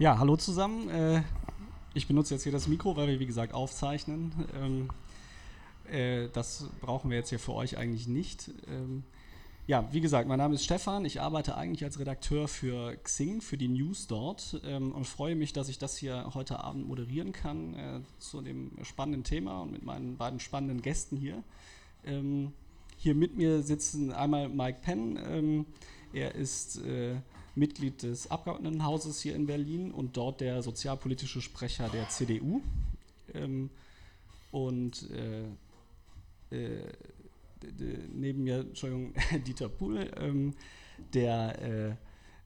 Ja, hallo zusammen. Äh, ich benutze jetzt hier das Mikro, weil wir, wie gesagt, aufzeichnen. Ähm, äh, das brauchen wir jetzt hier für euch eigentlich nicht. Ähm, ja, wie gesagt, mein Name ist Stefan. Ich arbeite eigentlich als Redakteur für Xing, für die News dort ähm, und freue mich, dass ich das hier heute Abend moderieren kann äh, zu dem spannenden Thema und mit meinen beiden spannenden Gästen hier. Hier mit mir sitzen einmal Mike Penn. Er ist Mitglied des Abgeordnetenhauses hier in Berlin und dort der sozialpolitische Sprecher der CDU. Ähm, und äh, äh, neben mir, Entschuldigung, Dieter Puhl, ähm, der äh,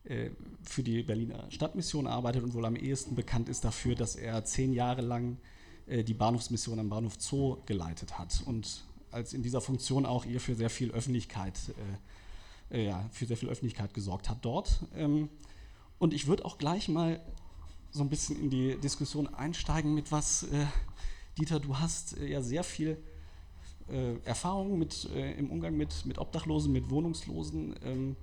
äh, für die Berliner Stadtmission arbeitet und wohl am ehesten bekannt ist dafür, dass er zehn Jahre lang äh, die Bahnhofsmission am Bahnhof Zoo geleitet hat und als in dieser Funktion auch ihr für sehr viel Öffentlichkeit äh, äh, ja, für sehr viel Öffentlichkeit gesorgt hat dort. Ähm, und ich würde auch gleich mal so ein bisschen in die Diskussion einsteigen mit was, äh, Dieter, du hast äh, ja sehr viel äh, Erfahrung mit, äh, im Umgang mit, mit Obdachlosen, mit Wohnungslosen. Ähm,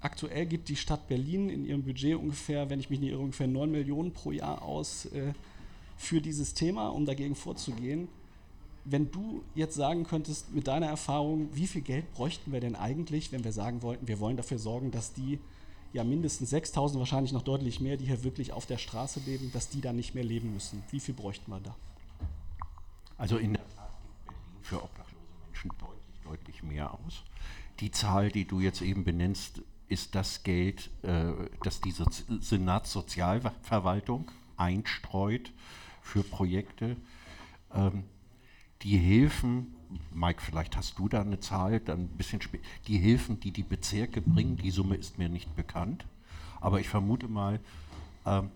aktuell gibt die Stadt Berlin in ihrem Budget ungefähr, wenn ich mich nicht irre, ungefähr 9 Millionen pro Jahr aus äh, für dieses Thema, um dagegen vorzugehen wenn du jetzt sagen könntest mit deiner Erfahrung, wie viel Geld bräuchten wir denn eigentlich, wenn wir sagen wollten, wir wollen dafür sorgen, dass die ja mindestens 6000, wahrscheinlich noch deutlich mehr, die hier wirklich auf der Straße leben, dass die da nicht mehr leben müssen. Wie viel bräuchten wir da? Also in der Tat gibt Berlin für obdachlose Menschen deutlich, deutlich mehr aus. Die Zahl, die du jetzt eben benennst, ist das Geld, äh, das die Senatssozialverwaltung einstreut für Projekte. Ähm, die Hilfen, Mike, vielleicht hast du da eine Zahl, dann ein bisschen später, die Hilfen, die die Bezirke bringen, die Summe ist mir nicht bekannt, aber ich vermute mal, ähm,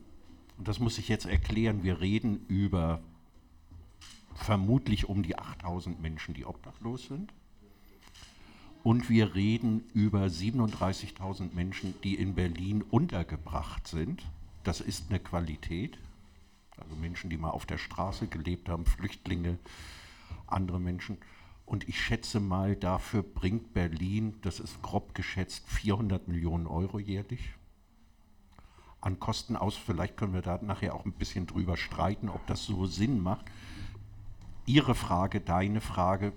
das muss ich jetzt erklären, wir reden über vermutlich um die 8000 Menschen, die obdachlos sind. Und wir reden über 37.000 Menschen, die in Berlin untergebracht sind. Das ist eine Qualität. Also Menschen, die mal auf der Straße gelebt haben, Flüchtlinge, andere Menschen. Und ich schätze mal, dafür bringt Berlin, das ist grob geschätzt, 400 Millionen Euro jährlich an Kosten aus. Vielleicht können wir da nachher auch ein bisschen drüber streiten, ob das so Sinn macht. Ihre Frage, deine Frage,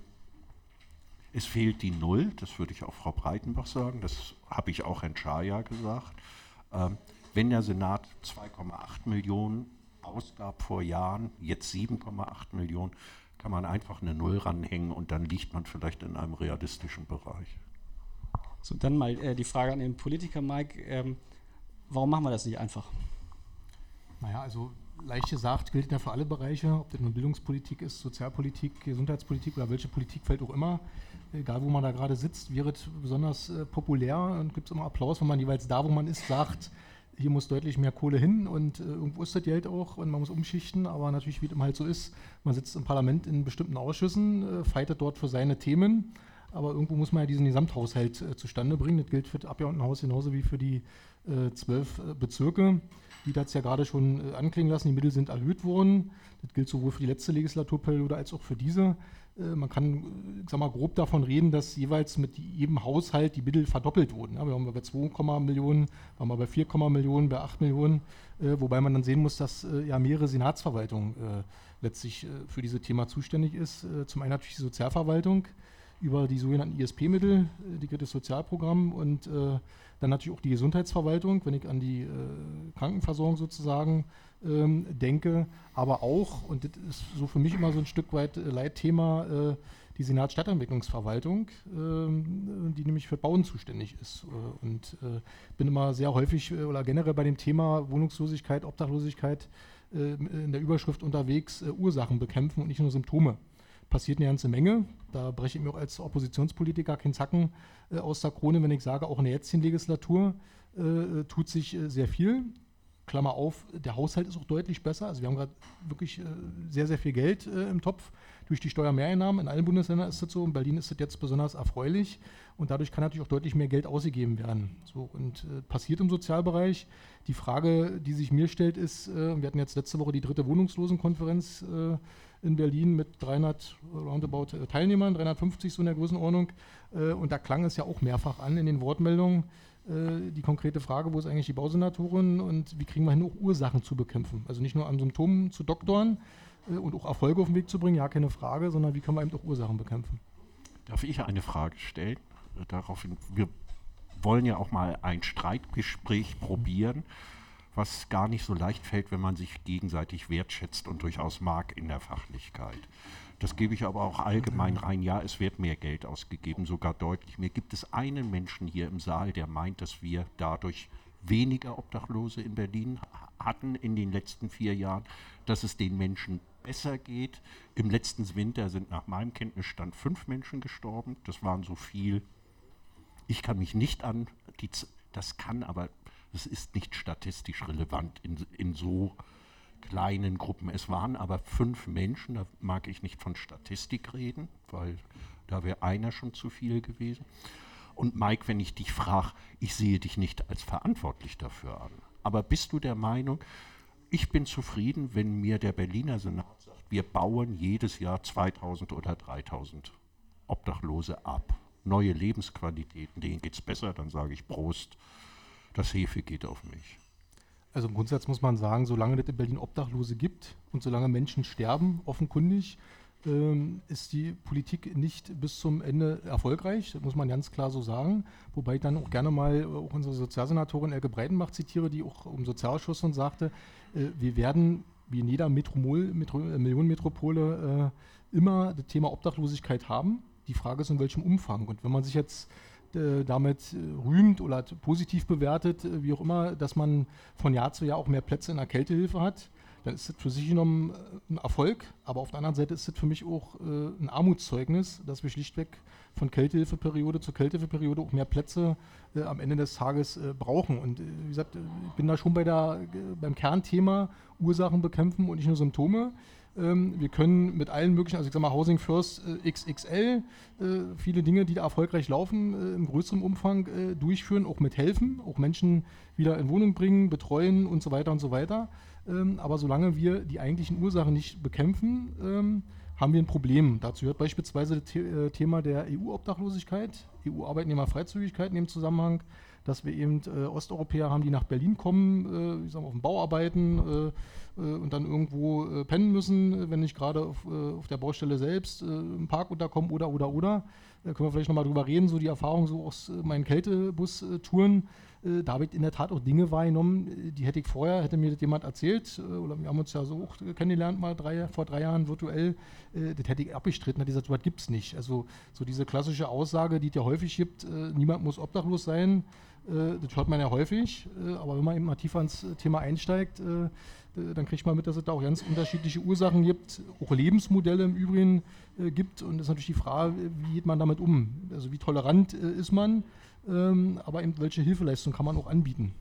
es fehlt die Null, das würde ich auch Frau Breitenbach sagen, das habe ich auch Herrn Schaya gesagt. Ähm, wenn der Senat 2,8 Millionen ausgab vor Jahren, jetzt 7,8 Millionen, kann man einfach eine Null ranhängen und dann liegt man vielleicht in einem realistischen Bereich. So, dann mal äh, die Frage an den Politiker, Mike. Ähm, warum machen wir das nicht einfach? Naja, also leicht gesagt gilt ja für alle Bereiche, ob das nun Bildungspolitik ist, Sozialpolitik, Gesundheitspolitik oder welche Politikfeld auch immer. Egal, wo man da gerade sitzt, wäre es besonders äh, populär und gibt es immer Applaus, wenn man jeweils da, wo man ist, sagt, hier muss deutlich mehr Kohle hin und äh, irgendwo ist das Geld auch und man muss umschichten, aber natürlich, wie es immer halt so ist, man sitzt im Parlament in bestimmten Ausschüssen, äh, fightet dort für seine Themen, aber irgendwo muss man ja diesen Gesamthaushalt äh, zustande bringen. Das gilt für das Abgeordnetenhaus genauso wie für die äh, zwölf äh, Bezirke. Wie das ja gerade schon äh, anklingen lassen, die Mittel sind erhöht worden. Das gilt sowohl für die letzte Legislaturperiode als auch für diese. Äh, man kann, äh, ich sag mal, grob davon reden, dass jeweils mit jedem Haushalt die Mittel verdoppelt wurden. Ja, wir waren bei 2, Millionen, waren wir bei 4, Millionen, bei 8 Millionen, äh, wobei man dann sehen muss, dass äh, ja mehrere Senatsverwaltungen äh, letztlich äh, für dieses Thema zuständig ist. zum einen natürlich die Sozialverwaltung über die sogenannten ISP-Mittel, integriertes Sozialprogramm und dann natürlich auch die Gesundheitsverwaltung, wenn ich an die Krankenversorgung sozusagen ähm, denke, aber auch, und das ist so für mich immer so ein Stück weit äh, Leitthema, äh, die Senat-Stadtentwicklungsverwaltung, ähm, die nämlich für Bauen zuständig ist. Äh, und äh, bin immer sehr häufig äh, oder generell bei dem Thema Wohnungslosigkeit, Obdachlosigkeit äh, in der Überschrift unterwegs, Ursachen bekämpfen und nicht nur Symptome. Passiert eine ganze Menge. Da breche ich mir auch als Oppositionspolitiker keinen Zacken aus der Krone, wenn ich sage, auch in der jetzigen Legislatur tut sich sehr viel. Klammer auf, der Haushalt ist auch deutlich besser. Also wir haben gerade wirklich äh, sehr, sehr viel Geld äh, im Topf durch die Steuermehreinnahmen. In allen Bundesländern ist das so. In Berlin ist das jetzt besonders erfreulich. Und dadurch kann natürlich auch deutlich mehr Geld ausgegeben werden. So, und äh, passiert im Sozialbereich. Die Frage, die sich mir stellt, ist, äh, wir hatten jetzt letzte Woche die dritte Wohnungslosenkonferenz äh, in Berlin mit 300 roundabout äh, Teilnehmern, 350 so in der Größenordnung. und da klang es ja auch mehrfach an in den Wortmeldungen äh, die konkrete Frage, wo ist eigentlich die Bausenatorin und wie kriegen wir hin, auch Ursachen zu bekämpfen. Also nicht nur an Symptomen zu doktoren äh, und auch Erfolge auf den Weg zu bringen, ja, keine Frage, sondern wie können wir eben auch Ursachen bekämpfen. Darf ich eine Frage stellen? Daraufhin, wir wollen ja auch mal ein Streitgespräch probieren, was gar nicht so leicht fällt, wenn man sich gegenseitig wertschätzt und durchaus mag in der Fachlichkeit. Das gebe ich aber auch allgemein rein. Ja, es wird mehr Geld ausgegeben, sogar deutlich mehr. Gibt es einen Menschen hier im Saal, der meint, dass wir dadurch weniger Obdachlose in Berlin hatten in den letzten vier Jahren, dass es den Menschen besser geht? Im letzten Winter sind nach meinem Kenntnisstand fünf Menschen gestorben. Das waren so viel. Ich kann mich nicht an die, das kann aber, es ist nicht statistisch relevant in, in so kleinen Gruppen. Es waren aber fünf Menschen, da mag ich nicht von Statistik reden, weil da wäre einer schon zu viel gewesen. Und Mike, wenn ich dich frage, ich sehe dich nicht als verantwortlich dafür an. Aber bist du der Meinung, ich bin zufrieden, wenn mir der Berliner Senat sagt, wir bauen jedes Jahr 2000 oder 3000 Obdachlose ab. Neue Lebensqualitäten, denen geht es besser, dann sage ich Prost, das Hefe geht auf mich. Also im Grundsatz muss man sagen, solange es in Berlin Obdachlose gibt und solange Menschen sterben, offenkundig, ähm, ist die Politik nicht bis zum Ende erfolgreich. Das muss man ganz klar so sagen. Wobei ich dann auch gerne mal äh, auch unsere Sozialsenatorin Elke Breitenbach zitiere, die auch im Sozialausschuss und sagte, äh, wir werden wie in jeder Metromol, Metro, äh, Millionenmetropole äh, immer das Thema Obdachlosigkeit haben. Die Frage ist, in welchem Umfang. Und wenn man sich jetzt äh, damit äh, rühmt oder positiv bewertet, äh, wie auch immer, dass man von Jahr zu Jahr auch mehr Plätze in der Kältehilfe hat, dann ist das für sich genommen ein Erfolg. Aber auf der anderen Seite ist das für mich auch ein Armutszeugnis, dass wir schlichtweg von Kältehilfeperiode zu Kältehilfeperiode auch mehr Plätze am Ende des Tages brauchen. Und wie gesagt, ich bin da schon bei der, beim Kernthema Ursachen bekämpfen und nicht nur Symptome. Ähm, wir können mit allen möglichen, also ich sag mal Housing First äh, XXL, äh, viele Dinge, die da erfolgreich laufen, äh, im größeren Umfang äh, durchführen, auch mit helfen, auch Menschen wieder in Wohnung bringen, betreuen und so weiter und so weiter. Ähm, aber solange wir die eigentlichen Ursachen nicht bekämpfen, ähm, haben wir ein Problem. Dazu gehört beispielsweise das The äh, Thema der EU-Obdachlosigkeit, EU-Arbeitnehmerfreizügigkeit in dem Zusammenhang dass wir eben äh, Osteuropäer haben, die nach Berlin kommen, ich sag mal, auf dem Bau arbeiten und dann irgendwo äh, pennen müssen, wenn nicht gerade auf, äh, auf, der Baustelle selbst im Park unterkommen oder, oder, oder. Da können wir vielleicht nochmal drüber reden, so die Erfahrung so aus meinen Kältebus-Touren. da habe ich in der Tat auch Dinge wahrgenommen, die hätte ich vorher, hätte mir das jemand erzählt, oder wir haben uns ja so auch kennengelernt mal drei, vor drei Jahren virtuell, das hätte ich abgestritten, hätte gesagt, sowas gibt es nicht. Also so diese klassische Aussage, die es ja häufig gibt, niemand muss obdachlos sein, äh, das hört man ja häufig, äh, aber wenn man eben mal tiefer ins Thema einsteigt, äh, dann kriegt man mit, dass es da auch ganz unterschiedliche Ursachen gibt, auch Lebensmodelle im Übrigen gibt. Und das ist natürlich die Frage, wie geht man damit um? Also wie tolerant ist man, ähm, aber eben welche Hilfeleistung kann man auch anbieten?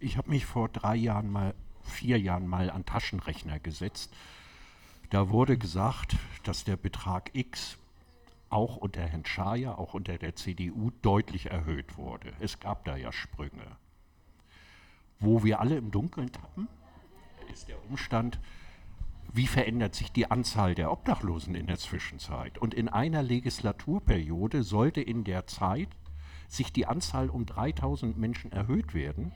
Ich habe mich vor drei Jahren mal, vier Jahren mal an Taschenrechner gesetzt. Da wurde gesagt, dass der Betrag X auch unter Herrn Schaja, auch unter der CDU deutlich erhöht wurde. Es gab da ja Sprünge. Wo wir alle im Dunkeln tappen, ist der Umstand, wie verändert sich die Anzahl der Obdachlosen in der Zwischenzeit. Und in einer Legislaturperiode sollte in der Zeit sich die Anzahl um 3000 Menschen erhöht werden.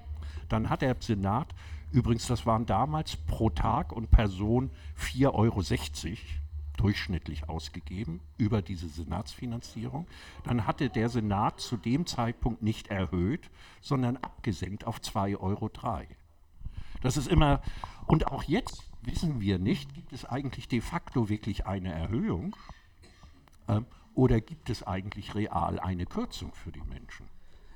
Dann hat der Senat, übrigens das waren damals pro Tag und Person 4,60 Euro, durchschnittlich ausgegeben über diese Senatsfinanzierung. Dann hatte der Senat zu dem Zeitpunkt nicht erhöht, sondern abgesenkt auf 2,03 Euro. Das ist immer, und auch jetzt wissen wir nicht, gibt es eigentlich de facto wirklich eine Erhöhung äh, oder gibt es eigentlich real eine Kürzung für die Menschen?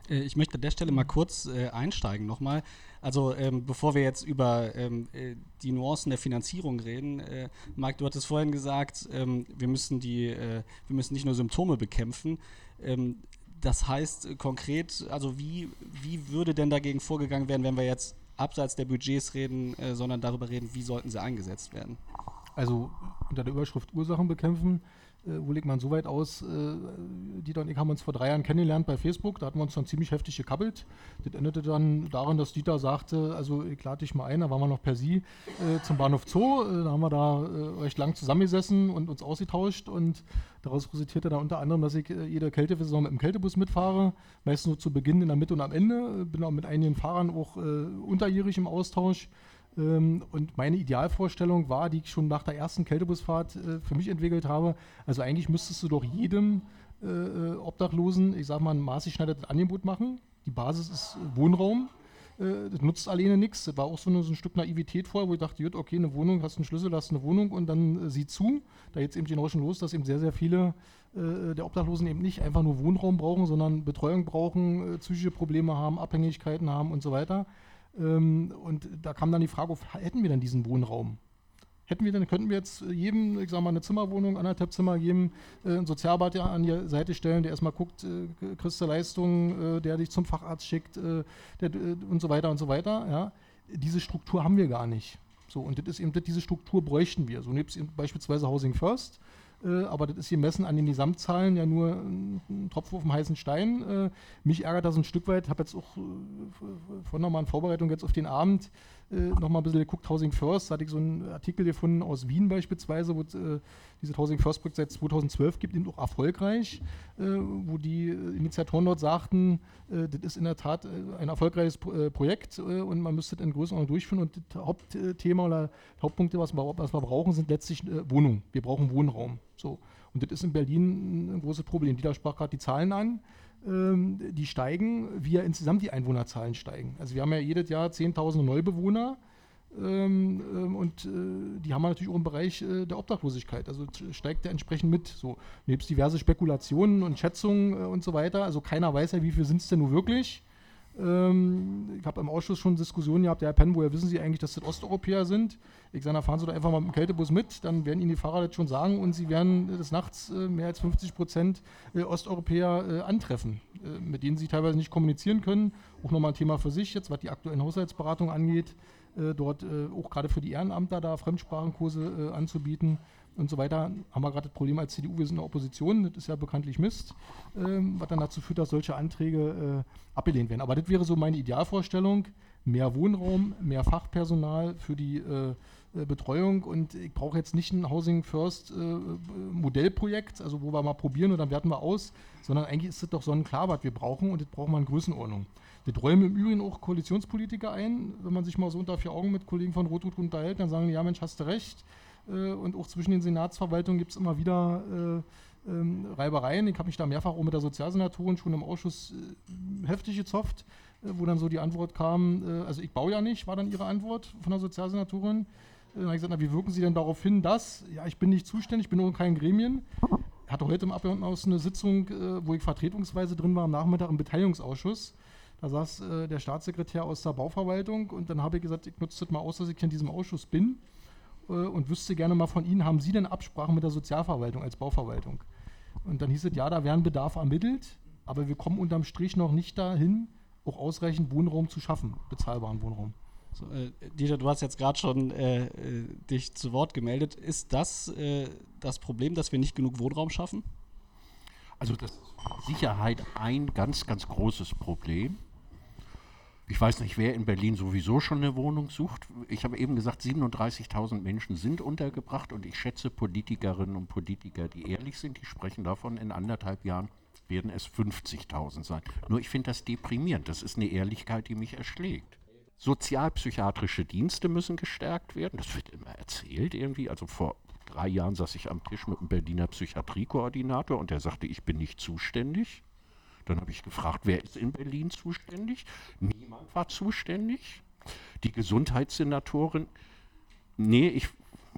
Äh, ich möchte an der Stelle mal kurz äh, einsteigen nochmal. Also ähm, bevor wir jetzt über ähm, äh, die Nuancen der Finanzierung reden, äh, Marc, du hattest vorhin gesagt, ähm, wir, müssen die, äh, wir müssen nicht nur Symptome bekämpfen. Ähm, das heißt konkret, also wie, wie würde denn dagegen vorgegangen werden, wenn wir jetzt abseits der Budgets reden, sondern darüber reden, wie sollten sie eingesetzt werden? Also unter der Überschrift Ursachen bekämpfen äh, hole mal so weit aus, äh, Dieter und ich haben uns vor drei Jahren kennengelernt bei Facebook, da hatten wir uns dann ziemlich heftig gekabbelt. Das endete dann daran, dass Dieter sagte, also ich lade dich mal ein, da waren wir noch per Sie äh, zum Bahnhof Zoo, äh, da haben wir da äh, recht lang zusammengesessen und uns ausgetauscht und daraus resultierte dann unter anderem, dass ich äh, jede Kältesaison mit dem Kältebus mitfahre, meistens nur zu Beginn, in der Mitte und am Ende, bin auch mit einigen Fahrern auch unterjährig im Austausch. Ähm, und meine Idealvorstellung war, die ich schon nach der ersten Kältebusfahrt äh, für mich entwickelt habe, also eigentlich müsstest du doch jedem äh, äh Obdachlosen, ich sag mal, ein maßgeschneidertes Angebot machen. Die Basis ist Wohnraum. Äh, das nutzt alleine nichts. Das war auch so, ein Stück Naivität vorher, wo ich dachte, gut, okay, eine Wohnung, hast einen Schlüssel, hast eine Wohnung und dann äh, sieh zu. Da jetzt eben genau schon los, dass eben sehr, sehr viele äh, der Obdachlosen eben nicht einfach nur Wohnraum brauchen, sondern Betreuung brauchen, psychische Probleme haben, Abhängigkeiten haben und so weiter. Ähm, und da kam dann die Frage auf, hätten wir denn diesen Wohnraum? Hätten wir denn, könnten wir jetzt jedem, ich sag mal, eine Zimmerwohnung, anderthalb Zimmer, jedem äh, einen Sozialbad an die Seite stellen, der erstmal guckt, äh, kriegst du Leistungen, äh, der dich zum Facharzt schickt äh, der, äh, und so weiter und so weiter. Ja? Diese Struktur haben wir gar nicht. So, und das ist eben, diese Struktur bräuchten wir. So nebst beispielsweise Housing First äh, aber das ist gemessen an den Gesamtzahlen ja nur ein Tropfen auf dem heißen Stein. Äh, mich ärgert das ein Stück weit, habe jetzt auch äh, von nochmal in Vorbereitung jetzt auf den Abend äh, nochmal ein bisschen geguckt, Housing First, da hatte ich so einen Artikel gefunden aus Wien beispielsweise, wo äh, dieses Housing First Projekt seit 2012 gibt, eben auch erfolgreich, äh, wo die Initiatoren dort sagten, äh, das ist in der Tat ein erfolgreiches Pro Projekt und man müsste das in Größenordnung durchführen und das Hauptthema oder Hauptpunkte, was wir, was wir brauchen, sind letztlich Wohnungen. Wir brauchen Wohnraum. So. Und das ist in Berlin ein großes Problem. Dieter sprach gerade die Zahlen an. Ähm, die steigen, wie ja insgesamt die Einwohnerzahlen steigen. Also wir haben ja jedes Jahr 10.000 Neubewohner. Ähm, ähm, und äh, die haben wir natürlich auch im Bereich äh, der Obdachlosigkeit. Also steigt der entsprechend mit. So, nebst diverse Spekulationen und Schätzungen äh, und so weiter. Also keiner weiß ja, wie viel sind es denn nun wirklich. Ähm, ich habe im Ausschuss schon Diskussionen gehabt, Herr Penn, woher wissen Sie eigentlich, dass das Osteuropäer sind? Ich sage, fahren Sie doch einfach mal mit dem Kältebus mit, dann werden Ihnen die Fahrer das schon sagen und Sie werden des Nachts äh, mehr als 50 Prozent äh, Osteuropäer äh, antreffen, äh, mit denen Sie teilweise nicht kommunizieren können. Auch nochmal ein Thema für sich jetzt, was die aktuellen Haushaltsberatungen angeht, äh, dort äh, auch gerade für die Ehrenamter da Fremdsprachenkurse anzubieten und so weiter, haben wir gerade das Problem als CDU, wir sind in der Opposition, das ist ja bekanntlich Mist, ähm, was dann dazu führt, dass solche Anträge äh, abgelehnt werden. Aber das wäre so meine Idealvorstellung, mehr Wohnraum, mehr Fachpersonal für die äh, äh Betreuung und ich brauche jetzt nicht ein Housing First äh, Modellprojekt, also wo wir mal probieren und dann werten wir aus, sondern eigentlich ist das doch so ein klar, was wir brauchen und das brauchen wir in Größenordnung. Das räumen im Übrigen auch Koalitionspolitiker ein, wenn man sich mal so unter vier Augen mit Kollegen von Rot-Rot unterhält, dann sagen die, ja Mensch, hast du recht, und auch zwischen den Senatsverwaltungen gibt es immer wieder äh, ähm, Reibereien. Ich habe mich da mehrfach auch mit der Sozialsenatorin schon im Ausschuss äh, heftig gezopft, wo dann so die Antwort kam, also ich baue ja nicht, war dann ihre Antwort von der Sozialsenatorin. Dann habe ich gesagt, na, wie wirken Sie denn darauf hin, dass, ja, ich bin nicht zuständig, ich bin nur in keinen Gremien. Ich hatte heute im Abgeordnetenhaus eine Sitzung, wo ich vertretungsweise drin war, am Nachmittag im Beteiligungsausschuss. Da saß äh, der Staatssekretär aus der Bauverwaltung und dann habe ich gesagt, ich nutze das mal aus, dass ich in diesem Ausschuss bin äh, und wüsste gerne mal von Ihnen, haben Sie denn Absprachen mit der Sozialverwaltung als Bauverwaltung? Und dann hieß es, ja, da werden Bedarf ermittelt, aber wir kommen unterm Strich noch nicht dahin, auch ausreichend Wohnraum zu schaffen, bezahlbaren Wohnraum. So, äh, Dieter, du hast jetzt gerade schon äh, äh, dich zu Wort gemeldet. Ist das äh, das Problem, dass wir nicht genug Wohnraum schaffen? Also das ist Sicherheit ein ganz, ganz großes Problem. Ich weiß nicht, wer in Berlin sowieso schon eine Wohnung sucht. Ich habe eben gesagt, 37.000 Menschen sind untergebracht und ich schätze Politikerinnen und Politiker, die ehrlich sind, die sprechen davon, in anderthalb Jahren werden es 50.000 sein. Nur ich finde das deprimierend. Das ist eine Ehrlichkeit, die mich erschlägt. Sozialpsychiatrische Dienste müssen gestärkt werden. Das wird immer erzählt irgendwie. Also vor drei Jahren saß ich am Tisch mit einem Berliner Psychiatriekoordinator und der sagte, ich bin nicht zuständig. Dann habe ich gefragt, wer ist in Berlin zuständig? Niemand war zuständig. Die Gesundheitssenatorin, nee, ich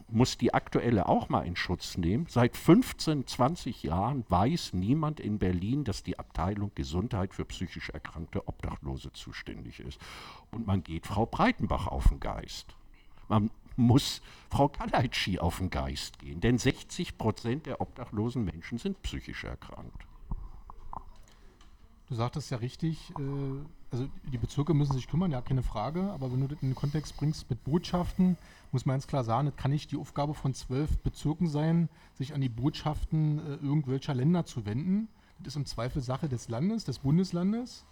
muss die aktuelle auch mal in Schutz nehmen. Seit 15, 20 Jahren weiß niemand in Berlin, dass die Abteilung Gesundheit für psychisch erkrankte Obdachlose zuständig ist. Und man geht Frau Breitenbach auf den Geist. Man muss Frau Kalaitschi auf den Geist gehen, denn 60 Prozent der obdachlosen Menschen sind psychisch erkrankt. Du sagtest ja richtig, äh, also die Bezirke müssen sich kümmern, ja, keine Frage, aber wenn du das in den Kontext bringst mit Botschaften, muss man ganz klar sagen, das kann nicht die Aufgabe von zwölf Bezirken sein, sich an die Botschaften äh, irgendwelcher Länder zu wenden. Das ist im Zweifel Sache des Landes, des Bundeslandes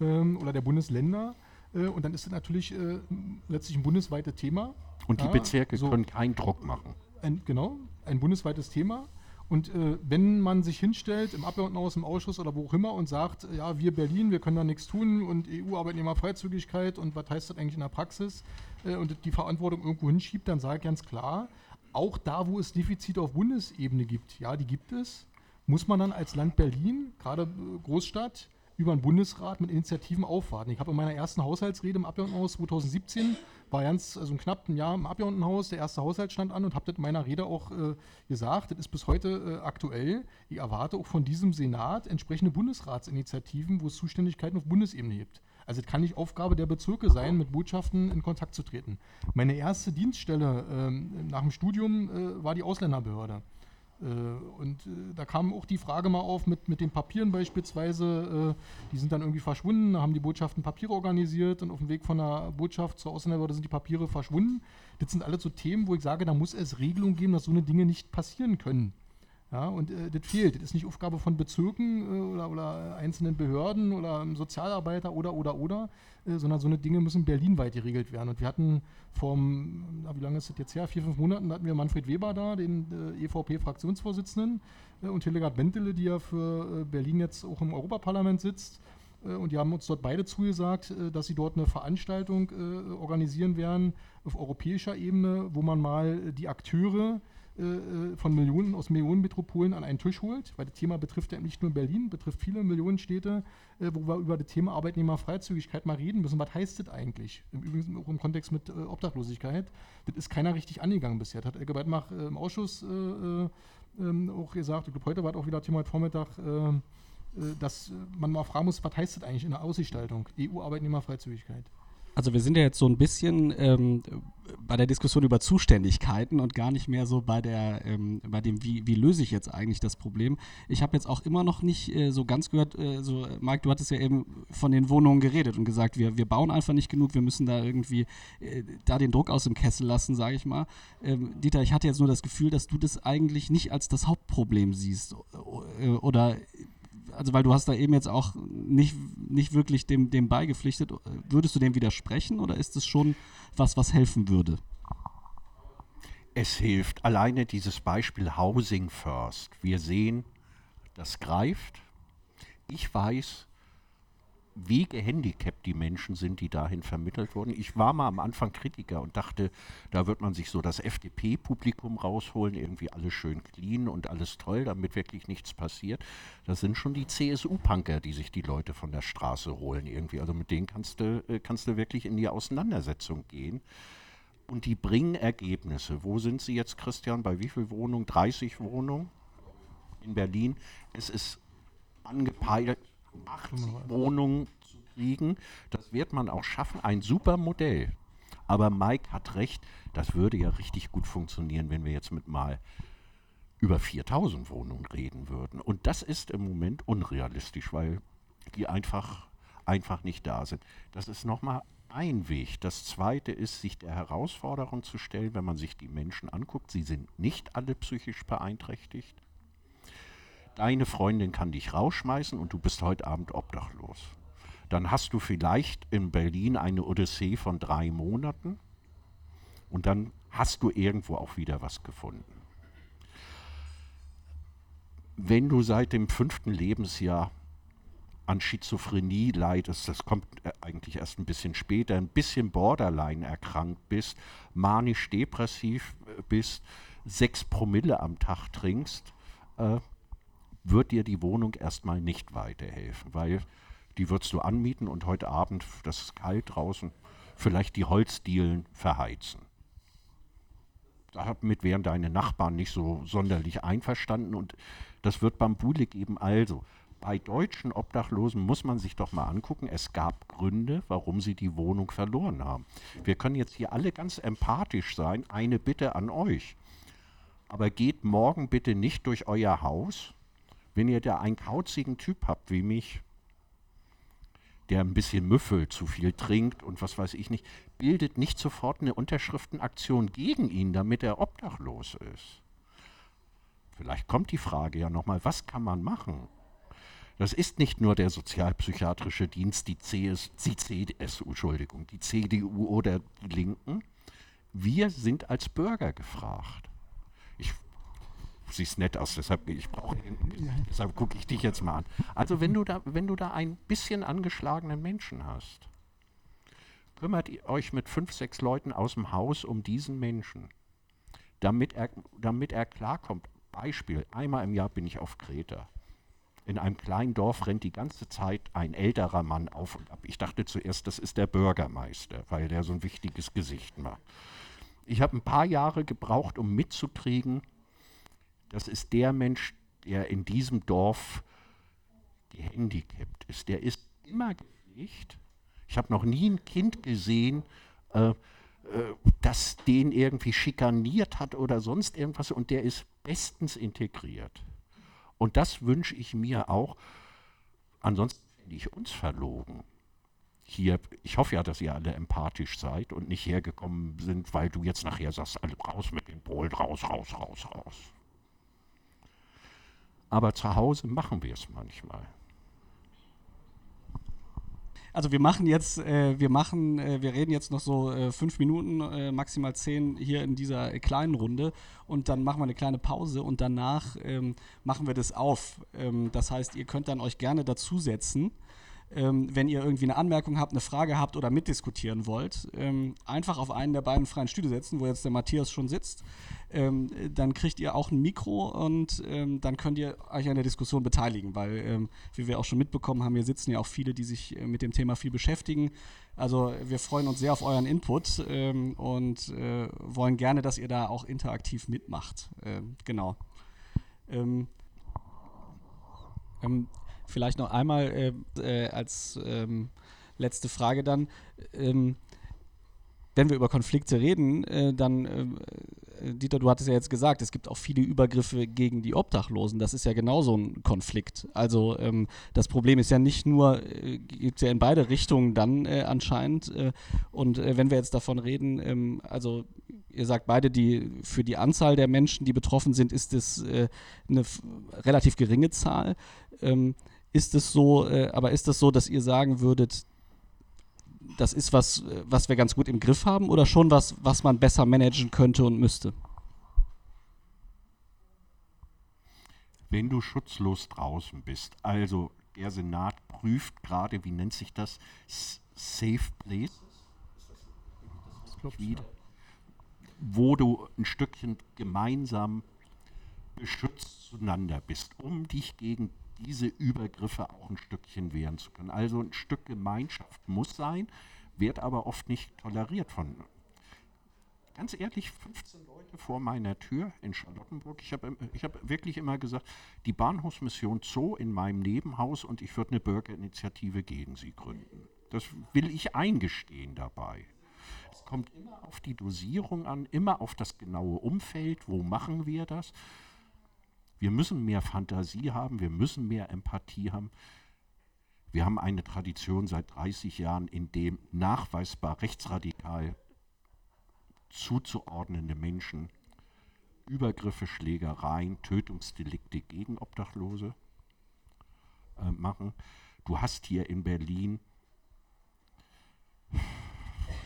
ähm, oder der Bundesländer. Äh, und dann ist das natürlich letztlich ein bundesweites Thema. Und die Ja, Bezirke so. können keinen Druck machen. Ein, genau, ein bundesweites Thema. Und äh, wenn man sich hinstellt im Abgeordnetenhaus, im Ausschuss oder wo auch immer und sagt, äh, ja, wir Berlin, wir können da nichts tun und EU-Arbeitnehmerfreizügigkeit und was heißt das eigentlich in der Praxis äh, und die Verantwortung irgendwo hinschiebt, dann sage ich ganz klar, auch da, wo es Defizite auf Bundesebene gibt, ja, die gibt es, muss man dann als Land Berlin, gerade äh, Großstadt, über den Bundesrat mit Initiativen aufwarten. Ich habe in meiner ersten Haushaltsrede im Abgeordnetenhaus 2017, war ganz, also knapp ein Jahr im Abgeordnetenhaus, der erste Haushalt stand an und habe das in meiner Rede auch äh, gesagt, das ist bis heute äh, aktuell. Ich erwarte auch von diesem Senat entsprechende Bundesratsinitiativen, wo es Zuständigkeiten auf Bundesebene gibt. Also es kann nicht Aufgabe der Bezirke sein, mit Botschaften in Kontakt zu treten. Meine erste Dienststelle ähm, nach dem Studium äh, war die Ausländerbehörde. Äh, und äh, da kam auch die Frage mal auf mit, mit den Papieren beispielsweise. Äh, die sind dann irgendwie verschwunden, da haben die Botschaften Papiere organisiert und auf dem Weg von der Botschaft zur Ausländerbehörde sind die Papiere verschwunden. Das sind alles so Themen, wo ich sage, da muss es Regelungen geben, dass so eine Dinge nicht passieren können. Ja, und äh, das fehlt. Das ist nicht Aufgabe von Bezirken äh, oder, oder einzelnen Behörden oder einem Sozialarbeiter oder, oder, oder, äh, sondern so eine Dinge müssen berlinweit geregelt werden. Und wir hatten vor, wie lange ist das jetzt her? Vier, fünf Monaten hatten wir Manfred Weber da, den äh, EVP-Fraktionsvorsitzenden, äh, und Hildegard Bentele, die ja für äh, Berlin jetzt auch im Europaparlament sitzt. Und die haben uns dort beide zugesagt, dass sie dort eine Veranstaltung organisieren werden auf europäischer Ebene, wo man mal die Akteure äh, von Millionen aus Millionenmetropolen an einen Tisch holt, weil das Thema betrifft ja nicht nur Berlin, betrifft viele Millionenstädte, äh, wo wir über das Thema Arbeitnehmerfreizügigkeit mal reden müssen. Was heißt das eigentlich? Im Übrigen auch im Kontext mit äh, Obdachlosigkeit. Das ist keiner richtig angegangen bisher. Das hat Elke Weidmach äh, im Ausschuss äh, äh, ähm, auch gesagt. Ich glaube, heute war auch wieder Thema heute Vormittag. Dass man mal fragen muss, was heißt das eigentlich in der Ausgestaltung? EU-Arbeitnehmerfreizügigkeit. Also wir sind ja jetzt so ein bisschen ähm, bei der Diskussion über Zuständigkeiten und gar nicht mehr so bei der, ähm, bei dem, wie, wie löse ich jetzt eigentlich das Problem. Ich habe jetzt auch immer noch nicht äh, so ganz gehört, äh, so, Marc, du hattest ja eben von den Wohnungen geredet und gesagt, wir, wir bauen einfach nicht genug, wir müssen da irgendwie äh, da den Druck aus dem Kessel lassen, sage ich mal. Ähm, Dieter, ich hatte jetzt nur das Gefühl, dass du das eigentlich nicht als das Hauptproblem siehst. Äh, Oder also weil du hast da eben jetzt auch nicht, nicht wirklich dem, dem beigepflichtet. Würdest du dem widersprechen oder ist es schon was, was helfen würde? Es hilft alleine dieses Beispiel Housing First. Wir sehen, das greift. Ich weiß, wie gehandicapt die Menschen sind, die dahin vermittelt wurden. Ich war mal am Anfang Kritiker und dachte, da wird man sich so das FDP-Publikum rausholen, irgendwie alles schön clean und alles toll, damit wirklich nichts passiert. Das sind schon die CSU-Punker, die sich die Leute von der Straße holen irgendwie. Also mit denen kannst du, äh, kannst du wirklich in die Auseinandersetzung gehen. Und die bringen Ergebnisse. Wo sind sie jetzt, Christian? Bei wie viel Wohnungen? 30 Wohnungen in Berlin. Es ist angepeilt, 80 Wohnungen zu kriegen. Das wird man auch schaffen. Ein super Modell. Aber Mike hat recht, das würde ja richtig gut funktionieren, wenn wir jetzt mit mal über 4000 Wohnungen reden würden. Und das ist im Moment unrealistisch, weil die einfach, einfach nicht da sind. Das ist nochmal ein Weg. Das zweite ist, sich der Herausforderung zu stellen, wenn man sich die Menschen anguckt. Sie sind nicht alle psychisch beeinträchtigt. Deine Freundin kann dich rausschmeißen und du bist heute Abend obdachlos. Dann hast du vielleicht in Berlin eine Odyssee von drei Monaten und dann hast du irgendwo auch wieder was gefunden. Wenn du seit dem fünften Lebensjahr an Schizophrenie leidest, das kommt äh, eigentlich erst ein bisschen später, ein bisschen borderline erkrankt bist, manisch-depressiv äh, bist, sechs Promille am Tag trinkst, äh, wird dir die Wohnung erstmal nicht weiterhelfen, weil die würdest du anmieten und heute Abend, das ist kalt draußen, vielleicht die Holzdielen verheizen. Damit wären deine Nachbarn nicht so sonderlich einverstanden und das wird Bambule geben. Also, bei deutschen Obdachlosen muss man sich doch mal angucken, es gab Gründe, warum sie die Wohnung verloren haben. Wir können jetzt hier alle ganz empathisch sein. Eine Bitte an euch. Aber geht morgen bitte nicht durch euer Haus, wenn ihr da einen kauzigen Typ habt wie mich, der ein bisschen müffelt, zu viel trinkt und was weiß ich nicht, bildet nicht sofort eine Unterschriftenaktion gegen ihn, damit er obdachlos ist. Vielleicht kommt die Frage ja nochmal, was kann man machen? Das ist nicht nur der sozialpsychiatrische Dienst, die, CS, die CDSU, Entschuldigung, die CDU oder die Linken. Wir sind als Bürger gefragt. Siehst nett aus, deshalb, ich brauche, deshalb gucke ich dich jetzt mal an. Also wenn du da, wenn du da ein bisschen angeschlagenen Menschen hast, kümmert ihr euch mit fünf, sechs Leuten aus dem Haus um diesen Menschen, damit er, damit er klarkommt. Beispiel, einmal im Jahr bin ich auf Kreta. In einem kleinen Dorf rennt die ganze Zeit ein älterer Mann auf und ab. Ich dachte zuerst, das ist der Bürgermeister, weil der so ein wichtiges Gesicht macht. Ich habe ein paar Jahre gebraucht, um mitzukriegen, das ist der Mensch, der in diesem Dorf gehandicapt ist. Der ist immer gepflegt. Ich habe noch nie ein Kind gesehen, äh, äh, das den irgendwie schikaniert hat oder sonst irgendwas und der ist bestens integriert. Und das wünsche ich mir auch. Ansonsten finde ich uns verlogen. Hier, ich hoffe ja, dass ihr alle empathisch seid und nicht hergekommen sind, weil du jetzt nachher sagst, alle raus mit dem Polen, raus, raus, raus, raus. Aber zu Hause machen wir es manchmal. Also wir machen jetzt, äh, wir machen, äh, wir reden jetzt noch so äh, fünf Minuten, äh, maximal zehn hier in dieser äh, kleinen Runde und dann machen wir eine kleine Pause und danach ähm, machen wir das auf. Ähm, das heißt, ihr könnt dann euch gerne dazusetzen ähm, wenn ihr irgendwie eine Anmerkung habt, eine Frage habt oder mitdiskutieren wollt, ähm, einfach auf einen der beiden freien Stühle setzen, wo jetzt der Matthias schon sitzt. Ähm, dann kriegt ihr auch ein Mikro und ähm, dann könnt ihr euch an der Diskussion beteiligen, weil, ähm, wie wir auch schon mitbekommen haben, hier sitzen ja auch viele, die sich äh, mit dem Thema viel beschäftigen. Also wir freuen uns sehr auf euren Input ähm, und äh, wollen gerne, dass ihr da auch interaktiv mitmacht. genau. Ähm, Vielleicht noch einmal äh, äh, als ähm, letzte Frage dann. Ähm, wenn wir über Konflikte reden, äh, dann, äh, Dieter, du hattest ja jetzt gesagt, es gibt auch viele Übergriffe gegen die Obdachlosen. Das ist ja genauso ein Konflikt. Also ähm, das Problem ist ja nicht nur, äh, gibt es ja in beide Richtungen dann äh, anscheinend. Äh, und wenn wir jetzt davon reden, ähm, also ihr sagt beide, die für die Anzahl der Menschen, die betroffen sind, ist es eine relativ geringe Zahl. Ähm, ist es so, äh, aber ist es so, dass ihr sagen würdet, das ist was, äh, was wir ganz gut im Griff haben oder schon was, was man besser managen könnte und müsste? Wenn du schutzlos draußen bist, also der Senat prüft gerade, wie nennt sich das, Safe Place, wo du ein Stückchen gemeinsam beschützt zueinander bist, um dich gegen diese Übergriffe auch ein Stückchen wehren zu können. Also ein Stück Gemeinschaft muss sein, wird aber oft nicht toleriert von. Ganz ehrlich, 15 Leute vor meiner Tür in Charlottenburg. Ich habe ich hab wirklich immer gesagt, die Bahnhofsmission Zoo in meinem Nebenhaus und ich würde eine Bürgerinitiative gegen sie gründen. Das will ich eingestehen dabei. Es kommt immer auf die Dosierung an, immer auf das genaue Umfeld. Wo machen wir das? Wir müssen mehr Fantasie haben, wir müssen mehr Empathie haben. Wir haben eine Tradition seit 30 Jahren, in dem nachweisbar rechtsradikal zuzuordnende Menschen Übergriffe, Schlägereien, Tötungsdelikte gegen Obdachlose äh, machen. Du hast hier in Berlin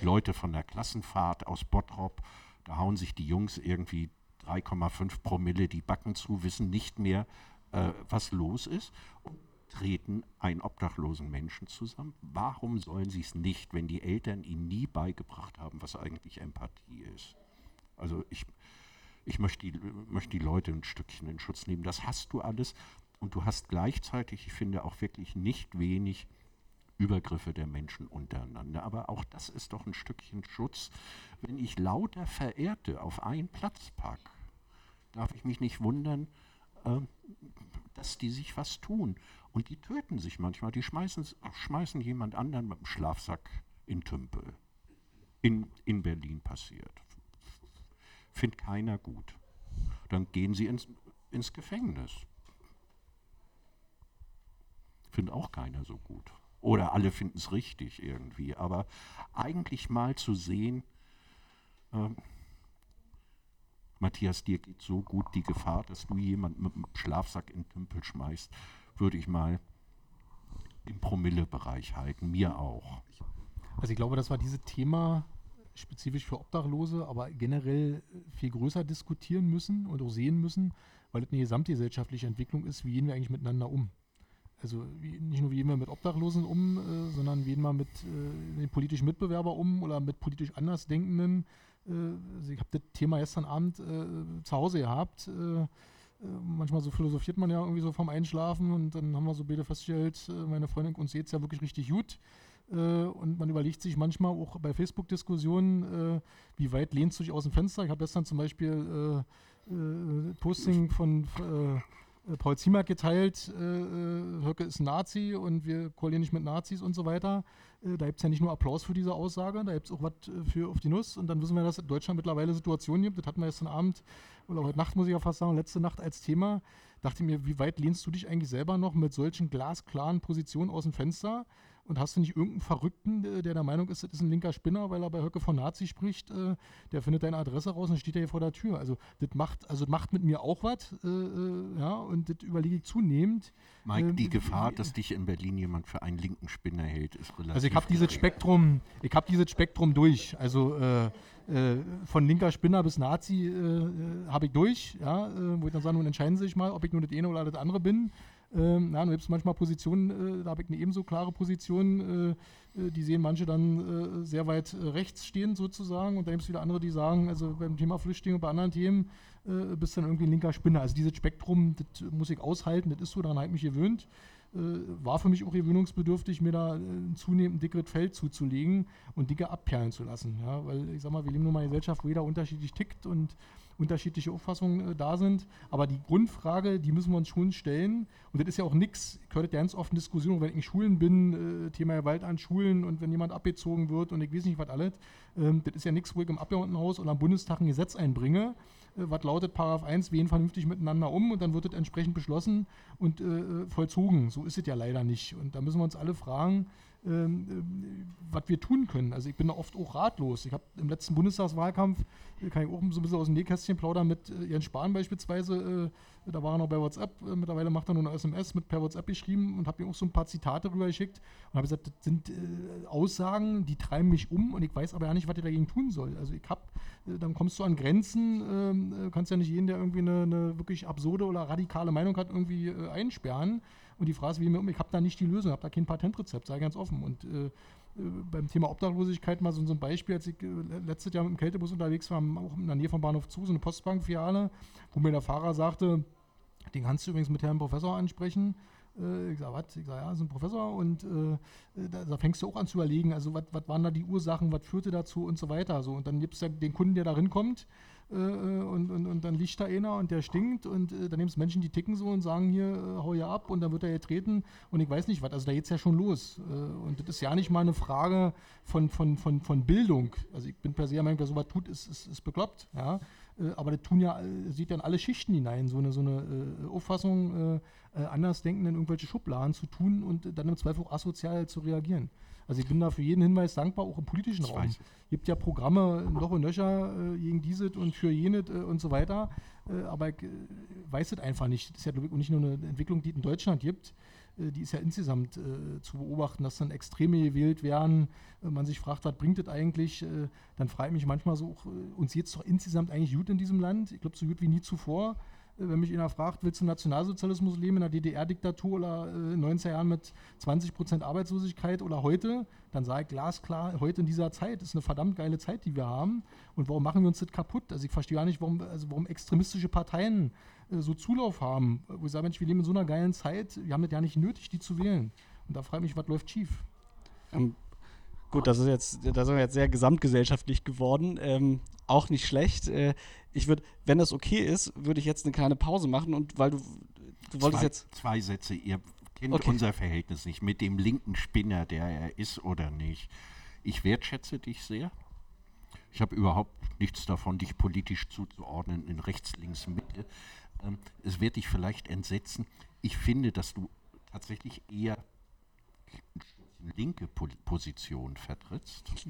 Leute von der Klassenfahrt aus Bottrop, da hauen sich die Jungs irgendwie 3,5 Promille die Backen zu, wissen nicht mehr, äh, was los ist und treten einen obdachlosen Menschen zusammen. Warum sollen sie es nicht, wenn die Eltern ihnen nie beigebracht haben, was eigentlich Empathie ist? Also ich, ich möchte, die, möchte die Leute ein Stückchen in Schutz nehmen. Das hast du alles und du hast gleichzeitig, ich finde, auch wirklich nicht wenig Übergriffe der Menschen untereinander. Aber auch das ist doch ein Stückchen Schutz, wenn ich lauter Verehrte auf einen Platz packe darf ich mich nicht wundern, äh, dass die sich was tun. Und die töten sich manchmal. Die schmeißen, schmeißen jemand anderen mit dem Schlafsack in Tümpel. In, in Berlin passiert. Findet keiner gut. Dann gehen sie ins, ins Gefängnis. Findet auch keiner so gut. Oder alle finden es richtig irgendwie. Aber eigentlich mal zu sehen, äh, Matthias, dir geht so gut die Gefahr, dass du jemanden mit einem Schlafsack in den Tümpel schmeißt, würde ich mal im Promillebereich halten, mir auch. Also ich glaube, dass wir dieses Thema spezifisch für Obdachlose, aber generell viel größer diskutieren müssen und auch sehen müssen, weil es eine gesamtgesellschaftliche Entwicklung ist, wie gehen wir eigentlich miteinander um. Also wie, nicht nur wie gehen wir mit Obdachlosen um, äh, sondern wie gehen wir mit äh, den politischen Mitbewerbern um oder mit politisch Andersdenkenden. Äh, also ich habe das Thema gestern Abend äh, zu Hause gehabt. Äh, äh, manchmal so philosophiert man ja irgendwie so vom Einschlafen und dann haben wir so beide festgestellt, meine Freundin uns es ja wirklich richtig gut. und man überlegt sich manchmal auch bei Facebook-Diskussionen, wie weit lehnst du dich aus dem Fenster? Ich habe gestern zum Beispiel Posting von äh, Paul Ziemack geteilt, äh, äh, Höcke ist Nazi und wir koalieren nicht mit Nazis und so weiter. Äh, da gibt es ja nicht nur Applaus für diese Aussage, da gibt es auch was äh, für auf die Nuss. Und dann wissen wir, dass in Deutschland mittlerweile Situationen gibt. Das hatten wir gestern Abend oder heute Nacht, muss ich ja fast sagen, letzte Nacht als Thema. Dachte mir, wie weit lehnst du dich eigentlich selber noch mit solchen glasklaren Positionen aus dem Fenster? Und hast du nicht irgendeinen Verrückten, der der Meinung ist, das ist ein linker Spinner, weil er bei Höcke von Nazi spricht, äh, der findet deine Adresse raus und steht ja hier vor der Tür. Also das macht, also das macht mit mir auch was, äh, äh, ja, und das überlege ich zunehmend. Mike, die ähm, Gefahr, dass dich in Berlin jemand für einen linken Spinner hält, ist relativ. Also ich habe dieses Spektrum, ich habe dieses Spektrum durch. Also äh, äh, von linker Spinner bis Nazi habe ich durch, ja, wo ich dann sage, nun entscheiden Sie sich mal, ob ich nur das eine oder das andere bin. Ähm, na, du gibt manchmal Positionen, äh, da habe ich eine ebenso klare Position, äh, äh, die sehen manche dann äh, sehr weit äh, rechts stehen sozusagen und da gibt es wieder andere, die sagen, also beim Thema Flüchtlinge und bei anderen Themen äh, bist du dann irgendwie ein linker Spinner. Also dieses Spektrum, das muss ich aushalten, das ist so, daran habe ich mich gewöhnt. war für mich auch gewöhnungsbedürftig, mir da ein zunehmend dickeres Feld zuzulegen und dicke abperlen zu lassen. Ja? Weil ich sag mal, wir leben nun mal in einer Gesellschaft, wo jeder unterschiedlich tickt und unterschiedliche Auffassungen äh, da sind. Aber die Grundfrage, die müssen wir uns schon stellen. Und das ist ja auch nichts, ich höre das ganz oft in Diskussionen, wenn ich in Schulen bin, äh, Thema Gewalt an Schulen und wenn jemand abgezogen wird und ich weiß nicht, was alles. Ähm, das ist ja nichts, wo ich im Abgeordnetenhaus oder am Bundestag ein Gesetz einbringe, äh, was lautet, Paragraph 1, wir gehen vernünftig miteinander um und dann wird das entsprechend beschlossen und äh, äh, vollzogen. So ist es ja leider nicht. Und da müssen wir uns alle fragen, ähm, ähm, was wir tun können. Also ich bin da oft auch ratlos. Ich habe im letzten Bundestagswahlkampf, äh, kann ich auch so ein bisschen aus dem Nähkästchen plaudern, mit äh, Jens Spahn beispielsweise, äh, da war er noch bei WhatsApp, äh, mittlerweile macht er nur eine SMS mit per WhatsApp geschrieben und habe ihm auch so ein paar Zitate rüber geschickt und habe gesagt, das sind äh, Aussagen, die treiben mich um und ich weiß aber ja nicht, was ich dagegen tun soll. Also ich habe, äh, dann kommst du an Grenzen, ähm, kannst ja nicht jeden, der irgendwie eine, eine, wirklich absurde oder radikale Meinung hat, irgendwie einsperren. Und die Frage ist, wie mir um, ich habe da nicht die Lösung, habe da kein Patentrezept, sei ganz offen. Und äh, äh, beim Thema Obdachlosigkeit mal so, so, ein Beispiel, als ich äh, letztes Jahr mit dem Kältebus unterwegs war, auch in der Nähe vom Bahnhof zu, so eine Postbankfiliale, wo mir der Fahrer sagte, den kannst du übrigens mit Herrn Professor ansprechen. Äh, ich sage, was? Ich sage, ja, ist ein Professor und äh, da, da, fängst du auch an zu überlegen, also was waren da die Ursachen, was führte dazu und so weiter. So. Und dann gibt es ja den Kunden, der da rinkommt äh, und, und, und dann liegt da einer und der stinkt und äh, dann nehmen es Menschen, die ticken so und sagen hier, äh, hau ja ab und dann wird er getreten und ich weiß nicht was. Also da geht es ja schon los. Äh, und das ist ja nicht mal eine Frage von, von, von, von Bildung. Also ich bin per se der Meinung, wer sowas tut, ist, ist, ist bekloppt. Ja? Äh, aber das tun ja, sieht ja in alle Schichten hinein, so eine, so eine Auffassung, Andersdenken in irgendwelche Schubladen zu tun und dann im Zweifel auch asozial zu reagieren. Also ich bin da für jeden Hinweis dankbar, auch im politischen das Raum. Es gibt ja Programme noch und nöcher äh, gegen dieses und für jenes äh, und so weiter. Äh, aber ich weiß es einfach nicht. Das ist ja nicht nur eine Entwicklung, die es in Deutschland gibt. Die ist ja insgesamt zu beobachten, dass dann Extreme gewählt werden. man sich fragt, was bringt das eigentlich? dann frage ich mich manchmal so, uns es doch insgesamt eigentlich gut in diesem Land. Ich glaube, so gut wie nie zuvor wenn mich einer fragt, willst du Nationalsozialismus leben in der DDR-Diktatur oder äh, in 90er Jahren mit 20 Prozent Arbeitslosigkeit oder heute, dann sage ich glasklar, heute in dieser Zeit ist eine verdammt geile Zeit, die wir haben. Und warum machen wir uns das kaputt? Also ich verstehe gar nicht, warum, also warum extremistische Parteien äh, so Zulauf haben. Wo ich sage, Mensch, wir leben in so einer geilen Zeit, wir haben das ja nicht nötig, die zu wählen. Und da frage ich mich, was läuft schief? Ähm, gut, das ist jetzt, das ist jetzt sehr gesamtgesellschaftlich geworden. Ähm, auch nicht schlecht. Äh, ich würde, wenn das okay ist, würde ich jetzt eine kleine Pause machen und weil du, du wolltest zwei, jetzt. Zwei Sätze, ihr kennt okay. unser Verhältnis nicht mit dem linken Spinner, der er ist oder nicht. Ich wertschätze dich sehr. Ich habe überhaupt nichts davon, dich politisch zuzuordnen in rechts, links, Mitte. Ähm, es wird dich vielleicht entsetzen. Ich finde, dass du tatsächlich eher linke po Position vertrittst.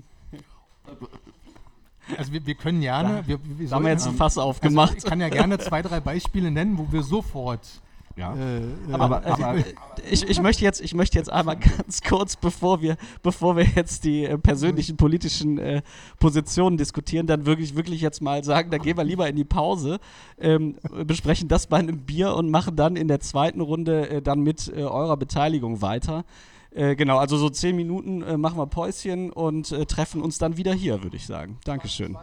Also wir, wir können gerne, wir, wir Da haben wir jetzt ein Fass aufgemacht. Also ich kann ja gerne zwei, drei Beispiele nennen, wo wir sofort Ja. äh, äh, aber, aber ich, ich, möchte jetzt, ich möchte jetzt einmal ganz kurz, bevor wir, bevor wir jetzt die äh, persönlichen politischen äh, Positionen diskutieren, dann wirklich, wirklich jetzt mal sagen, da gehen wir lieber in die Pause, ähm, besprechen das bei einem Bier und machen dann in der zweiten Runde äh, dann mit äh, eurer Beteiligung weiter. Äh, genau, also so zehn Minuten äh, machen wir Päuschen und äh, treffen uns dann wieder hier, würde ich sagen. Dankeschön.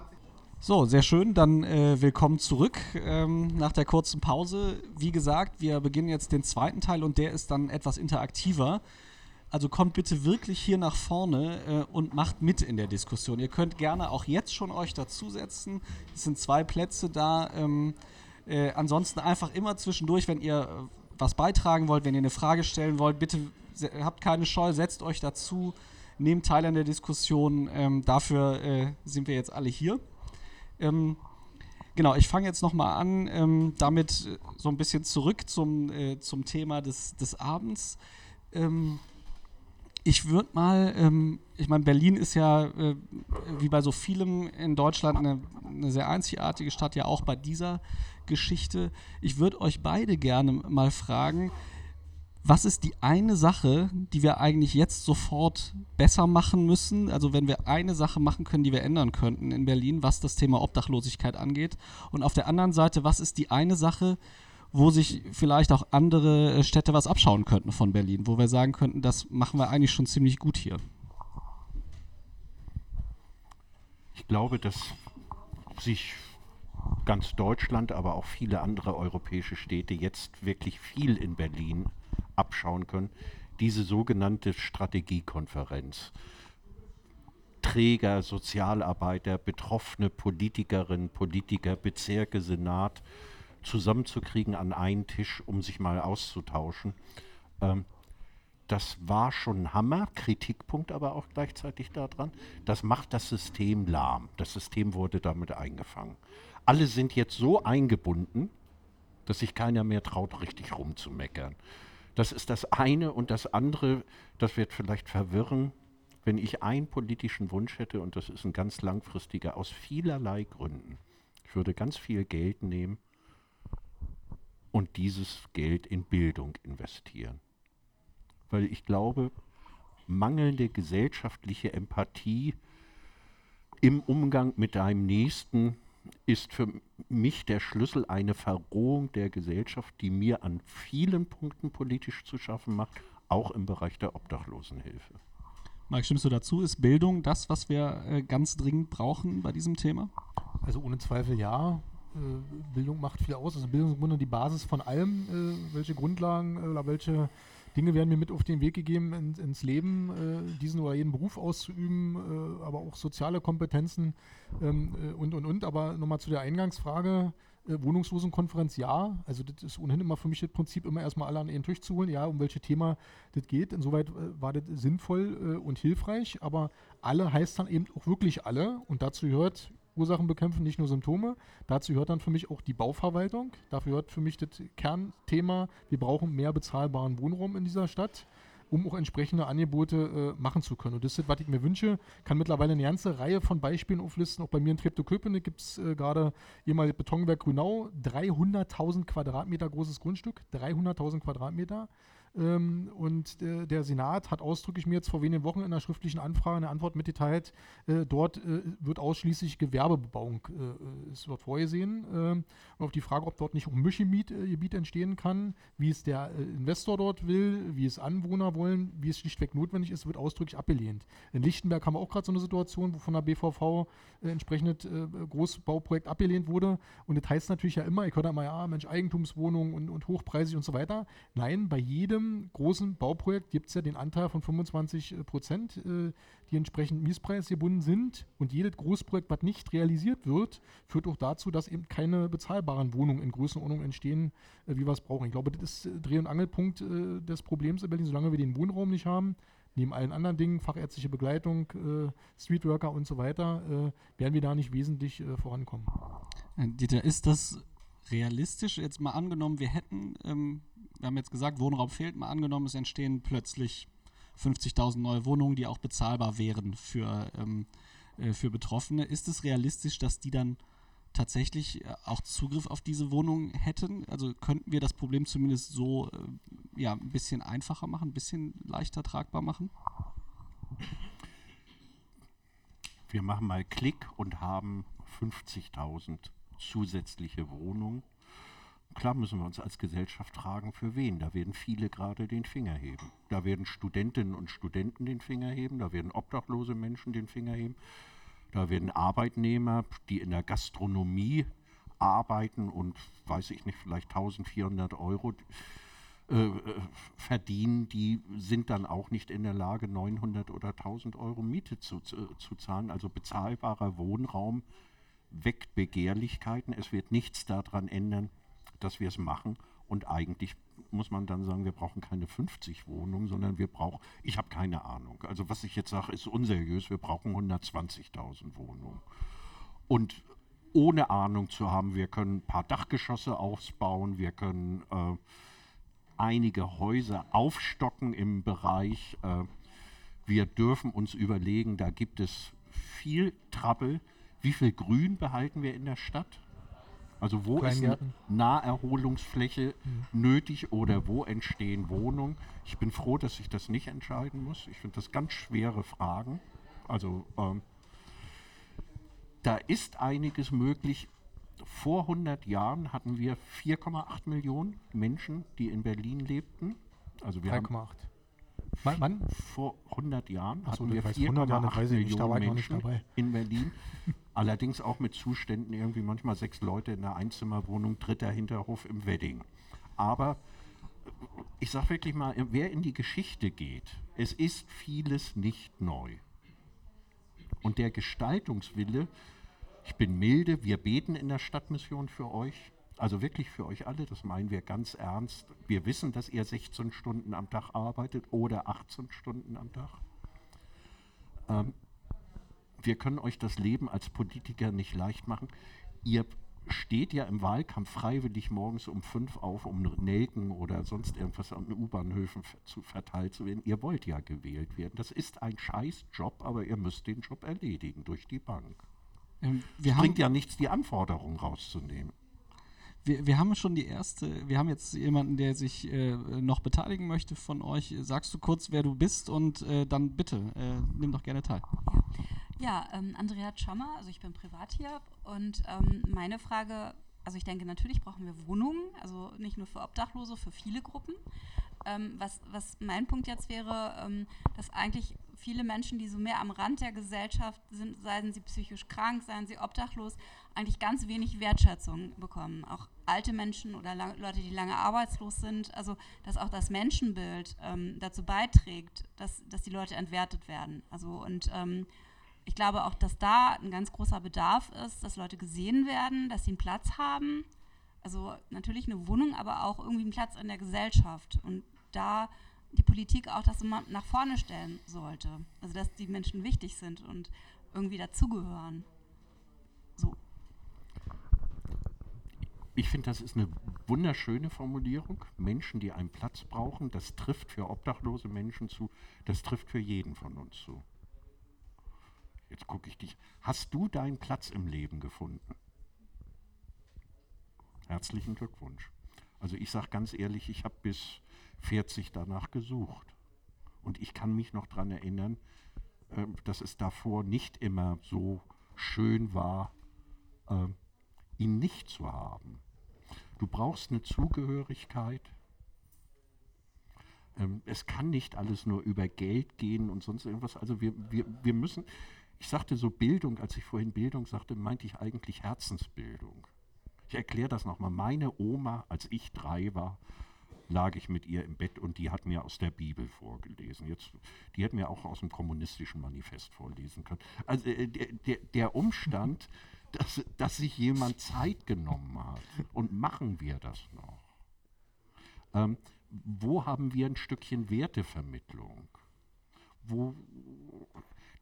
So, sehr schön. Dann äh, willkommen zurück ähm, nach der kurzen Pause. Wie gesagt, wir beginnen jetzt den zweiten Teil und der ist dann etwas interaktiver. Also kommt bitte wirklich hier nach vorne äh, und macht mit in der Diskussion. Ihr könnt gerne auch jetzt schon euch dazusetzen. Es sind zwei Plätze da. Ähm, äh, ansonsten einfach immer zwischendurch, wenn ihr äh, was beitragen wollt, wenn ihr eine Frage stellen wollt, bitte habt keine Scheu, setzt euch dazu, nehmt teil an der Diskussion. Ähm, dafür äh, sind wir jetzt alle hier. Ähm, genau, ich fange jetzt nochmal an, ähm, damit äh, so ein bisschen zurück zum, äh, zum Thema des, des Abends. Ähm, ich würde mal, ähm, ich meine, Berlin ist ja äh, wie bei so vielem in Deutschland eine, eine sehr einzigartige Stadt, ja auch bei dieser Geschichte. Ich würde euch beide gerne mal fragen, was ist die eine Sache, die wir eigentlich jetzt sofort besser machen müssen? Also wenn wir eine Sache machen können, die wir ändern könnten in Berlin, was das Thema Obdachlosigkeit angeht. Und auf der anderen Seite, was ist die eine Sache, wo sich vielleicht auch andere äh, Städte was abschauen könnten von Berlin, wo wir sagen könnten, das machen wir eigentlich schon ziemlich gut hier. ich glaube, dass sich ganz Deutschland, aber auch viele andere europäische Städte jetzt wirklich viel in Berlin abschauen können. Diese sogenannte Strategiekonferenz. Träger, Sozialarbeiter, betroffene Politikerinnen, Politiker, Bezirke, Senat zusammenzukriegen an einen Tisch, um sich mal auszutauschen. Ähm, das war schon ein Hammer, Kritikpunkt aber auch gleichzeitig daran. Das macht das System lahm. Das System wurde damit eingefangen. Alle sind jetzt so eingebunden, dass sich keiner mehr traut, richtig rumzumeckern. Das ist das eine und das andere, das wird vielleicht verwirren, wenn ich einen politischen Wunsch hätte, und das ist ein ganz langfristiger, aus vielerlei Gründen. Ich würde ganz viel Geld nehmen und dieses Geld in Bildung investieren weil ich glaube, mangelnde gesellschaftliche Empathie im Umgang mit deinem Nächsten ist für mich der Schlüssel eine Verrohung der Gesellschaft, die mir an vielen Punkten politisch zu schaffen macht, auch im Bereich der Obdachlosenhilfe. Marc, stimmst du dazu? Ist Bildung das, was wir äh, ganz dringend brauchen bei diesem Thema? Also ohne Zweifel ja. Äh, Bildung macht viel aus. Also Bildung ist im Grunde die Basis von allem. Äh, welche Grundlagen oder welche Dinge werden mir mit auf den Weg gegeben in, ins Leben, äh, diesen oder jeden Beruf auszuüben, äh, aber auch soziale Kompetenzen ähm, äh, und und und. Aber nochmal zu der Eingangsfrage. Äh, Wohnungslosenkonferenz ja. Also das ist ohnehin immer für mich das Prinzip, immer erstmal alle an einen Tisch zu holen, ja, um welches Thema das geht. Insoweit äh, war das sinnvoll äh, und hilfreich, aber alle heißt dann eben auch wirklich alle und dazu gehört Ursachen bekämpfen, nicht nur Symptome. Dazu gehört dann für mich auch die Bauverwaltung. Dafür gehört für mich das Kernthema, wir brauchen mehr bezahlbaren Wohnraum in dieser Stadt, um auch entsprechende Angebote äh, machen zu können. Und das ist, was ich mir wünsche, kann mittlerweile eine ganze Reihe von Beispielen auflisten. Auch bei mir in Treptow-Köpenick gibt es äh, gerade ehemalig Betonwerk Grünau, 300.000 Quadratmeter großes Grundstück, 300.000 Quadratmeter. Ähm, und äh, der Senat hat ausdrücklich mir jetzt vor wenigen Wochen in einer schriftlichen Anfrage eine Antwort mitgeteilt, äh, dort äh, wird ausschließlich Gewerbebebauung äh, ist dort vorgesehen. Ähm, und auf die Frage, ob dort nicht auch Mischgebiet äh, entstehen kann, wie es der äh, Investor dort will, wie es Anwohner wollen, wie es schlichtweg notwendig ist, wird ausdrücklich abgelehnt. In Lichtenberg haben wir auch gerade so eine Situation, wo von der BVV äh, entsprechendes äh, Großbauprojekt abgelehnt wurde. Und das heißt natürlich ja immer, ich höre da immer, ja, Mensch, Eigentumswohnungen und, und hochpreisig und so weiter. Nein, bei jedem großen Bauprojekt gibt es ja den Anteil von 25 Prozent, äh, die entsprechend miespreisgebunden sind. Und jedes Großprojekt, was nicht realisiert wird, führt auch dazu, dass eben keine bezahlbaren Wohnungen in Größenordnung entstehen, äh, wie wir es brauchen. Ich glaube, das ist äh, Dreh- und Angelpunkt äh, des Problems in Berlin, solange wir den Wohnraum nicht haben. Neben allen anderen Dingen, fachärztliche Begleitung, äh, Streetworker und so weiter, äh, werden wir da nicht wesentlich äh, vorankommen. Äh, Dieter, ist das realistisch? Jetzt mal angenommen, wir hätten, ähm, wir haben jetzt gesagt, Wohnraum fehlt, mal angenommen, es entstehen plötzlich 50.000 neue Wohnungen, die auch bezahlbar wären für, ähm, äh, für Betroffene. Ist es realistisch, dass die dann tatsächlich äh, auch Zugriff auf diese Wohnungen hätten? Also könnten wir das Problem zumindest so äh, ja, ein bisschen einfacher machen, ein bisschen leichter tragbar machen? Wir machen mal Klick und haben 50.000 zusätzliche Wohnungen. Klar müssen wir uns als Gesellschaft fragen, für wen. Da werden viele gerade den Finger heben. Da werden Studentinnen und Studenten den Finger heben, da werden obdachlose Menschen den Finger heben, da werden Arbeitnehmer, die in der Gastronomie arbeiten und, weiß ich nicht, vielleicht 1400 Euro äh, äh, verdienen, die sind dann auch nicht in der Lage, 900 oder 1000 Euro Miete zu, zu, zu zahlen. Also bezahlbarer Wohnraum weckt Begehrlichkeiten. Es wird nichts daran ändern, dass wir es machen. Und eigentlich muss man dann sagen, wir brauchen keine 50 Wohnungen, sondern wir brauchen, ich habe keine Ahnung. Also was ich jetzt sage, ist unseriös. Wir brauchen 120.000 Wohnungen. Und ohne Ahnung zu haben, wir können ein paar Dachgeschosse ausbauen, wir können äh, einige Häuser aufstocken im Bereich. Äh, wir dürfen uns überlegen, da gibt es viel Trappel. Wie viel Grün behalten wir in der Stadt? Also wo ist eine Naherholungsfläche mhm. nötig oder wo entstehen Wohnungen? Ich bin froh, dass ich das nicht entscheiden muss. Ich finde das ganz schwere Fragen. Also ähm, da ist einiges möglich vor 100 Jahren hatten wir 4,8 Millionen Menschen, die in Berlin lebten. Also 3,8. Mann, Mann? Vor 100 Jahren hatten wir 4,8 Millionen Menschen in Berlin. Allerdings auch mit Zuständen irgendwie manchmal sechs Leute in einer Einzimmerwohnung, dritter Hinterhof im Wedding. Aber ich sage wirklich mal, wer in die Geschichte geht, es ist vieles nicht neu. Und der Gestaltungswille ich bin milde, wir beten in der Stadtmission für euch. Also wirklich für euch alle, das meinen wir ganz ernst. Wir wissen, dass ihr 16 Stunden am Tag arbeitet oder 18 Stunden am Tag. Ähm, wir können euch das Leben als Politiker nicht leicht machen. Ihr steht ja im Wahlkampf freiwillig morgens um fünf auf, um Nelken oder sonst irgendwas an U-Bahnhöfen zu verteilt zu werden. Ihr wollt ja gewählt werden. Das ist ein Scheißjob, aber ihr müsst den Job erledigen durch die Bank. Ähm, es bringt ja nichts, die Anforderungen rauszunehmen. Wir, wir, haben schon die erste, wir haben jetzt jemanden, der sich äh, noch beteiligen möchte von euch. Sagst du kurz, wer du bist und äh, dann bitte, äh, nimm doch gerne teil. Ja, ähm, Andrea Tschammer, also ich bin privat hier und ähm, meine Frage, also ich denke, natürlich brauchen wir Wohnungen, also nicht nur für Obdachlose, für viele Gruppen. Ähm, was, was mein Punkt jetzt wäre, ähm, dass eigentlich viele Menschen, die so mehr am Rand der Gesellschaft sind, seien sie psychisch krank, seien sie obdachlos, eigentlich ganz wenig Wertschätzung bekommen. Auch alte Menschen oder Leute, die lange arbeitslos sind. Also, dass auch das Menschenbild ähm, dazu beiträgt, dass, dass die Leute entwertet werden. Also, und ähm, ich glaube auch, dass da ein ganz großer Bedarf ist, dass Leute gesehen werden, dass sie einen Platz haben. Also natürlich eine Wohnung, aber auch irgendwie einen Platz in der Gesellschaft. Und da die Politik auch das immer nach vorne stellen sollte. Also dass die Menschen wichtig sind und irgendwie dazugehören. So. Ich finde, das ist eine wunderschöne Formulierung. Menschen, die einen Platz brauchen, das trifft für obdachlose Menschen zu, das trifft für jeden von uns zu. Jetzt gucke ich dich. Hast du deinen Platz im Leben gefunden? Herzlichen Glückwunsch. Also ich sage ganz ehrlich, ich habe bis 40 danach gesucht. Und ich kann mich noch daran erinnern, äh, dass es davor nicht immer so schön war, äh, ihn nicht zu haben. Du brauchst eine Zugehörigkeit. Ähm, es kann nicht alles nur über Geld gehen und sonst irgendwas. Also wir, wir, wir müssen, ich sagte so Bildung, als ich vorhin Bildung sagte, meinte ich eigentlich Herzensbildung. Ich erkläre das nochmal. Meine Oma, als ich drei war, lag ich mit ihr im Bett und die hat mir aus der Bibel vorgelesen. Jetzt, die hat mir auch aus dem kommunistischen Manifest vorlesen können. Also äh, der, der, Umstand, dass, dass sich jemand Zeit genommen hat und machen wir das noch. Ähm, wo haben wir ein Stückchen Wertevermittlung? Wo,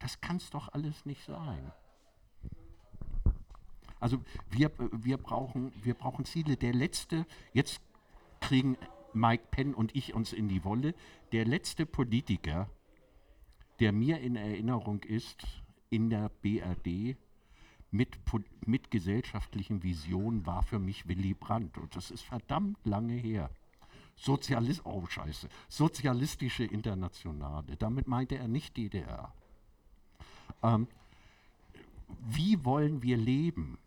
das kann es doch alles nicht sein. Also wir, wir, brauchen, wir brauchen Ziele. Der letzte, jetzt kriegen Mike Penn und ich uns in die Wolle. Der letzte Politiker der mir in Erinnerung ist, in der BRD mit, mit gesellschaftlichen Visionen war für mich Willy Brandt. Und das ist verdammt lange her. Sozialist, oh Scheiße, Sozialistische Internationale. Damit meinte er nicht DDR. Ähm, wie wollen wir leben?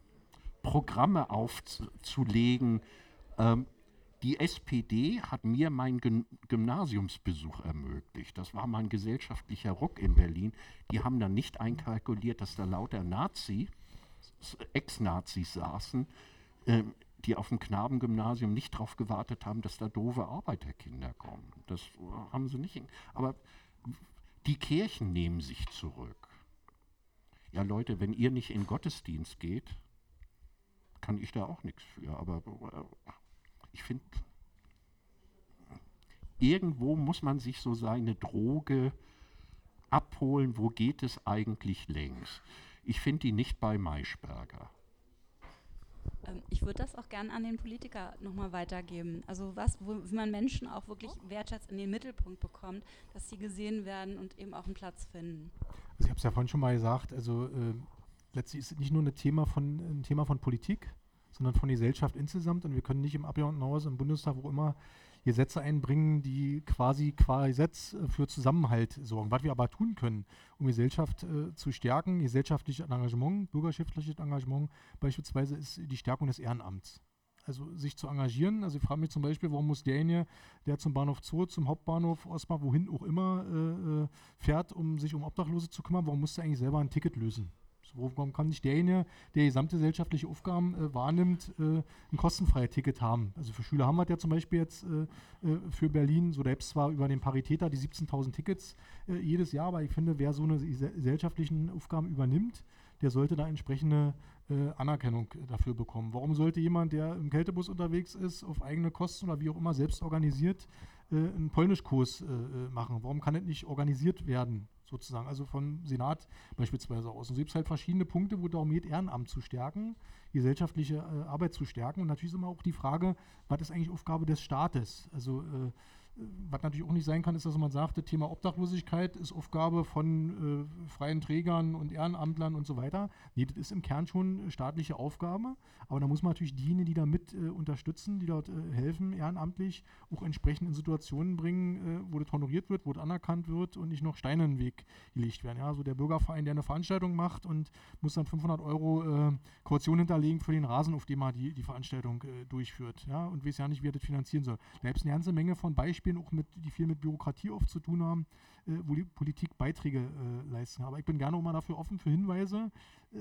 Programme aufzulegen. Ähm, die SPD hat mir meinen Gymnasiumsbesuch ermöglicht. Das war mein gesellschaftlicher Ruck in Berlin. Die haben dann nicht einkalkuliert, dass da lauter Nazi, Ex-Nazis saßen, äh, die auf dem Knabengymnasium nicht darauf gewartet haben, dass da doofe Arbeiterkinder kommen. Das haben sie nicht. Aber die Kirchen nehmen sich zurück. Ja, Leute, wenn ihr nicht in Gottesdienst geht, kann ich da auch nichts für. Aber äh, ich finde, irgendwo muss man sich so seine Droge abholen, wo geht es eigentlich längs. Ich finde die nicht bei Maischberger. Würde das auch gerne an den Politiker nochmal weitergeben. Also was, wo, wie man Menschen auch wirklich wertschätzt in den Mittelpunkt bekommt, dass sie gesehen werden und eben auch einen Platz finden. Also ich habe es ja vorhin schon mal gesagt, also äh, letztlich ist es nicht nur ein Thema von, ein Thema von Politik, sondern von Gesellschaft insgesamt. Und wir können nicht im Abgeordnetenhaus, im Bundestag, wo immer Gesetze einbringen, die quasi qua Gesetz äh, für Zusammenhalt sorgen. Was wir aber tun können, um Gesellschaft äh, zu stärken, gesellschaftliches Engagement, bürgerschaftliches Engagement beispielsweise, ist die Stärkung des Ehrenamts. Also sich zu engagieren. Also ich frage mich zum Beispiel, warum muss derjenige, der zum Bahnhof Zoo, zum Hauptbahnhof Osmar, wohin auch immer äh, äh, fährt, um sich um Obdachlose zu kümmern, warum muss der eigentlich selber ein Ticket lösen? Warum kann nicht derjenige, der gesamtgesellschaftliche Aufgaben äh, wahrnimmt, äh, ein kostenfreies Ticket haben? Also für Schüler haben wir ja zum Beispiel jetzt äh, äh für Berlin, so selbst zwar über den Paritäter die 17.000 Tickets äh, jedes Jahr, aber ich finde, wer so eine gesellschaftlichen Aufgaben übernimmt, der sollte da entsprechende äh, Anerkennung dafür bekommen. Warum sollte jemand, der im Kältebus unterwegs ist, auf eigene Kosten oder wie auch immer selbst organisiert, einen Polnischkurs machen? Warum kann das nicht organisiert werden? Sozusagen, also vom Senat beispielsweise aus. Und so gibt es halt verschiedene Punkte, wo darum geht, Ehrenamt zu stärken, gesellschaftliche äh, Arbeit zu stärken. Und natürlich ist immer auch die Frage, was ist eigentlich Aufgabe des Staates? Also äh, was natürlich auch nicht sein kann, ist, dass man sagt, das Thema Obdachlosigkeit ist Aufgabe von äh, freien Trägern und Ehrenamtlern und so weiter. Nee, das ist im Kern schon staatliche Aufgabe. Aber da muss man natürlich diejenigen, die da mit äh, unterstützen, die dort äh, helfen, ehrenamtlich, auch entsprechend in Situationen bringen, äh, wo das honoriert wird, wo das anerkannt wird und nicht noch Steine in den Weg gelegt werden. Ja, also der Bürgerverein, der eine Veranstaltung macht und muss dann 500 Euro äh, Kaution hinterlegen für den Rasen, auf dem er die, die Veranstaltung äh, durchführt. Ja, und weiß ja nicht, wie er das finanzieren soll. Da gibt es eine ganze Menge von Beispielen, Beispielen auch mit, die viel mit Bürokratie oft zu tun haben, äh, wo die Politik Beiträge äh, leisten. Aber ich bin gerne auch mal dafür offen für Hinweise, äh,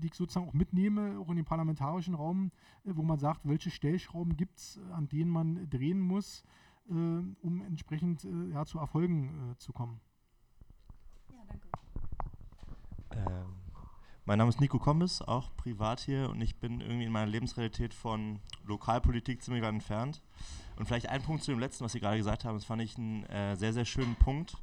die ich sozusagen auch mitnehme, auch in den parlamentarischen Raum, äh, wo man sagt, welche Stellschrauben gibt es, an denen man drehen muss, äh, um entsprechend ja, zu Erfolgen zu kommen. Ja, danke. Ähm, mein Name ist Nico Kommes, auch privat hier und ich bin irgendwie in meiner Lebensrealität von Lokalpolitik ziemlich weit entfernt. Und vielleicht ein Punkt zu dem letzten, was Sie gerade gesagt haben, das fand ich einen äh, sehr, sehr schönen Punkt.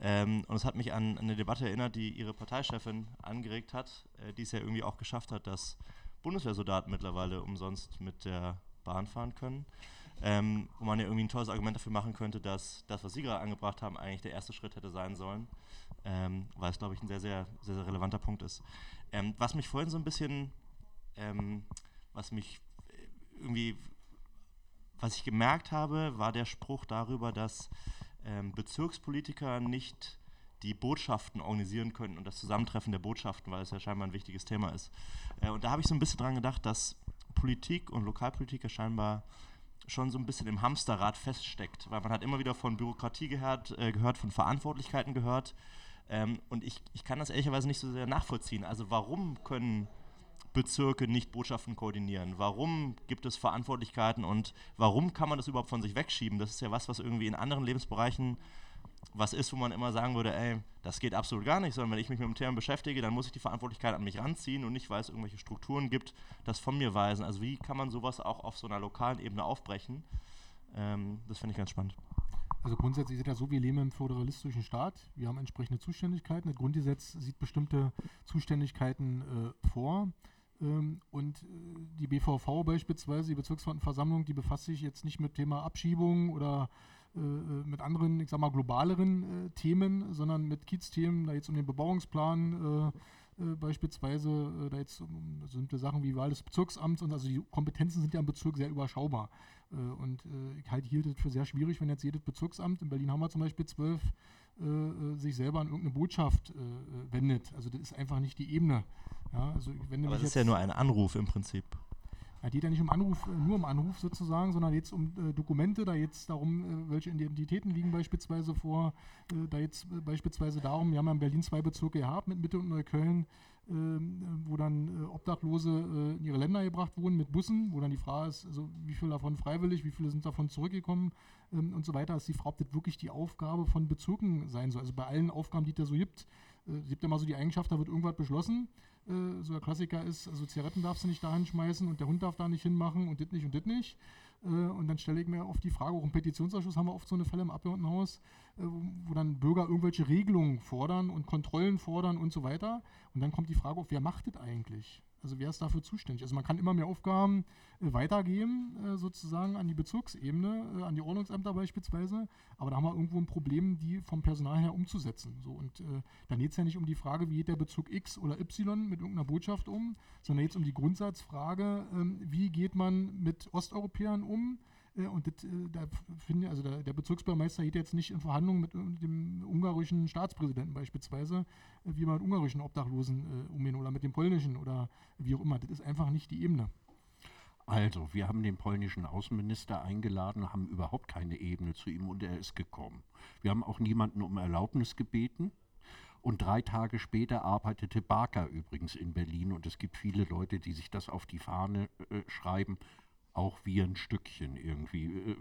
Ähm, und es hat mich an, eine Debatte erinnert, die Ihre Parteichefin angeregt hat, äh, die es ja irgendwie auch geschafft hat, dass Bundeswehrsoldaten mittlerweile umsonst mit der Bahn fahren können. Ähm, wo man ja irgendwie ein tolles Argument dafür machen könnte, dass das, was Sie gerade angebracht haben, eigentlich der erste Schritt hätte sein sollen, ähm, weil es, glaube ich, ein sehr, sehr, sehr, sehr relevanter Punkt ist. Ähm, was mich vorhin so ein bisschen, ähm, was mich irgendwie, was ich gemerkt habe, war der Spruch darüber, dass ähm, Bezirkspolitiker nicht die Botschaften organisieren können und das Zusammentreffen der Botschaften, weil es ja scheinbar ein wichtiges Thema ist. Äh, und da habe ich so ein bisschen dran gedacht, dass Politik und Lokalpolitiker scheinbar schon so ein bisschen im Hamsterrad feststeckt, weil man hat immer wieder von Bürokratie gehört, äh, gehört von Verantwortlichkeiten gehört. Ähm, und ich, ich kann das ehrlicherweise nicht so sehr nachvollziehen. Also warum können Bezirke nicht Botschaften koordinieren? Warum gibt es Verantwortlichkeiten und warum kann man das überhaupt von sich wegschieben? Das ist ja was, was irgendwie in anderen Lebensbereichen was ist, wo man immer sagen würde, ey, das geht absolut gar nicht, sondern wenn ich mich mit dem Thema beschäftige, dann muss ich die Verantwortlichkeit an mich ranziehen und nicht, weil es irgendwelche Strukturen gibt, das von mir weisen. Also wie kann man sowas auch auf so einer lokalen Ebene aufbrechen? Ähm, das finde ich ganz spannend. Also grundsätzlich ist es ja so, wir leben im föderalistischen Staat. Wir haben entsprechende Zuständigkeiten. Das Grundgesetz sieht bestimmte Zuständigkeiten äh, vor. Ähm, und äh, die BVV beispielsweise, die Bezirksversammlung, die befasst sich jetzt nicht mit Thema Abschiebung oder äh, äh, mit anderen, ich sag mal, globaleren Themen, sondern mit Kiez-Themen, da jetzt um den Bebauungsplan beispielsweise, da jetzt um bestimmte Sachen wie Wahl des Bezirksamts und also die Kompetenzen sind ja im Bezirk sehr überschaubar. und ich halt hielt es für sehr schwierig, wenn jetzt jedes Bezirksamt, in Berlin haben wir zum Beispiel zwölf, sich selber an irgendeine Botschaft wendet. Also das ist einfach nicht die Ebene. Ja, also Aber das ist ja nur ein Anruf im Prinzip. Es geht ja nicht um Anruf, äh, nur um Anruf sozusagen, sondern jetzt um äh, Dokumente, da jetzt darum, äh, welche Identitäten liegen beispielsweise vor, äh, da jetzt äh, beispielsweise darum, wir haben ja in Berlin zwei Bezirke gehabt mit Mitte und Neukölln, ähm, wo dann Obdachlose in ihre Länder gebracht wurden mit Bussen, wo dann die Frage ist, also wie viele davon freiwillig, wie viele sind davon zurückgekommen ähm, und so weiter, ist die Frage, ob das wirklich die Aufgabe von Bezirken sein soll. Also bei allen Aufgaben, die es da so gibt, es gibt ja mal so die Eigenschaft, da wird irgendwas beschlossen äh, so der Klassiker ist, also Zigaretten darfst du nicht da hinschmeißen und der Hund darf da nicht hinmachen und dit nicht und dit nicht. Äh, und dann stelle ich mir oft die Frage, auch im Petitionsausschuss haben wir oft so eine Fälle im Abgeordnetenhaus, äh, wo dann Bürger irgendwelche Regelungen fordern und Kontrollen fordern und so weiter. Und dann kommt die Frage auf, wer macht das eigentlich? Also wer ist dafür zuständig? Also man kann immer mehr Aufgaben äh, weitergeben, äh, sozusagen an die Bezirksebene, äh, an die Ordnungsämter beispielsweise. Aber da haben wir irgendwo ein Problem, die vom Personal her umzusetzen. So, und äh, dann geht es ja nicht um die Frage, wie geht der Bezug X oder Y mit irgendeiner Botschaft um, sondern jetzt um die Grundsatzfrage, ähm, wie geht man mit Osteuropäern um? Äh, und das, äh, da finde also der, der, Bezirksbürgermeister geht jetzt nicht in Verhandlungen mit dem ungarischen Staatspräsidenten beispielsweise, äh, wie man mit ungarischen Obdachlosen umgehen oder mit dem polnischen oder wie auch immer. Das ist einfach nicht die Ebene. Also, wir haben den polnischen Außenminister eingeladen, haben überhaupt keine Ebene zu ihm und er ist gekommen. Wir haben auch niemanden um Erlaubnis gebeten. Und drei Tage später arbeitete Barker übrigens in Berlin und es gibt viele Leute, die sich das auf die Fahne äh, schreiben auch wie ein Stückchen irgendwie. Äh, äh,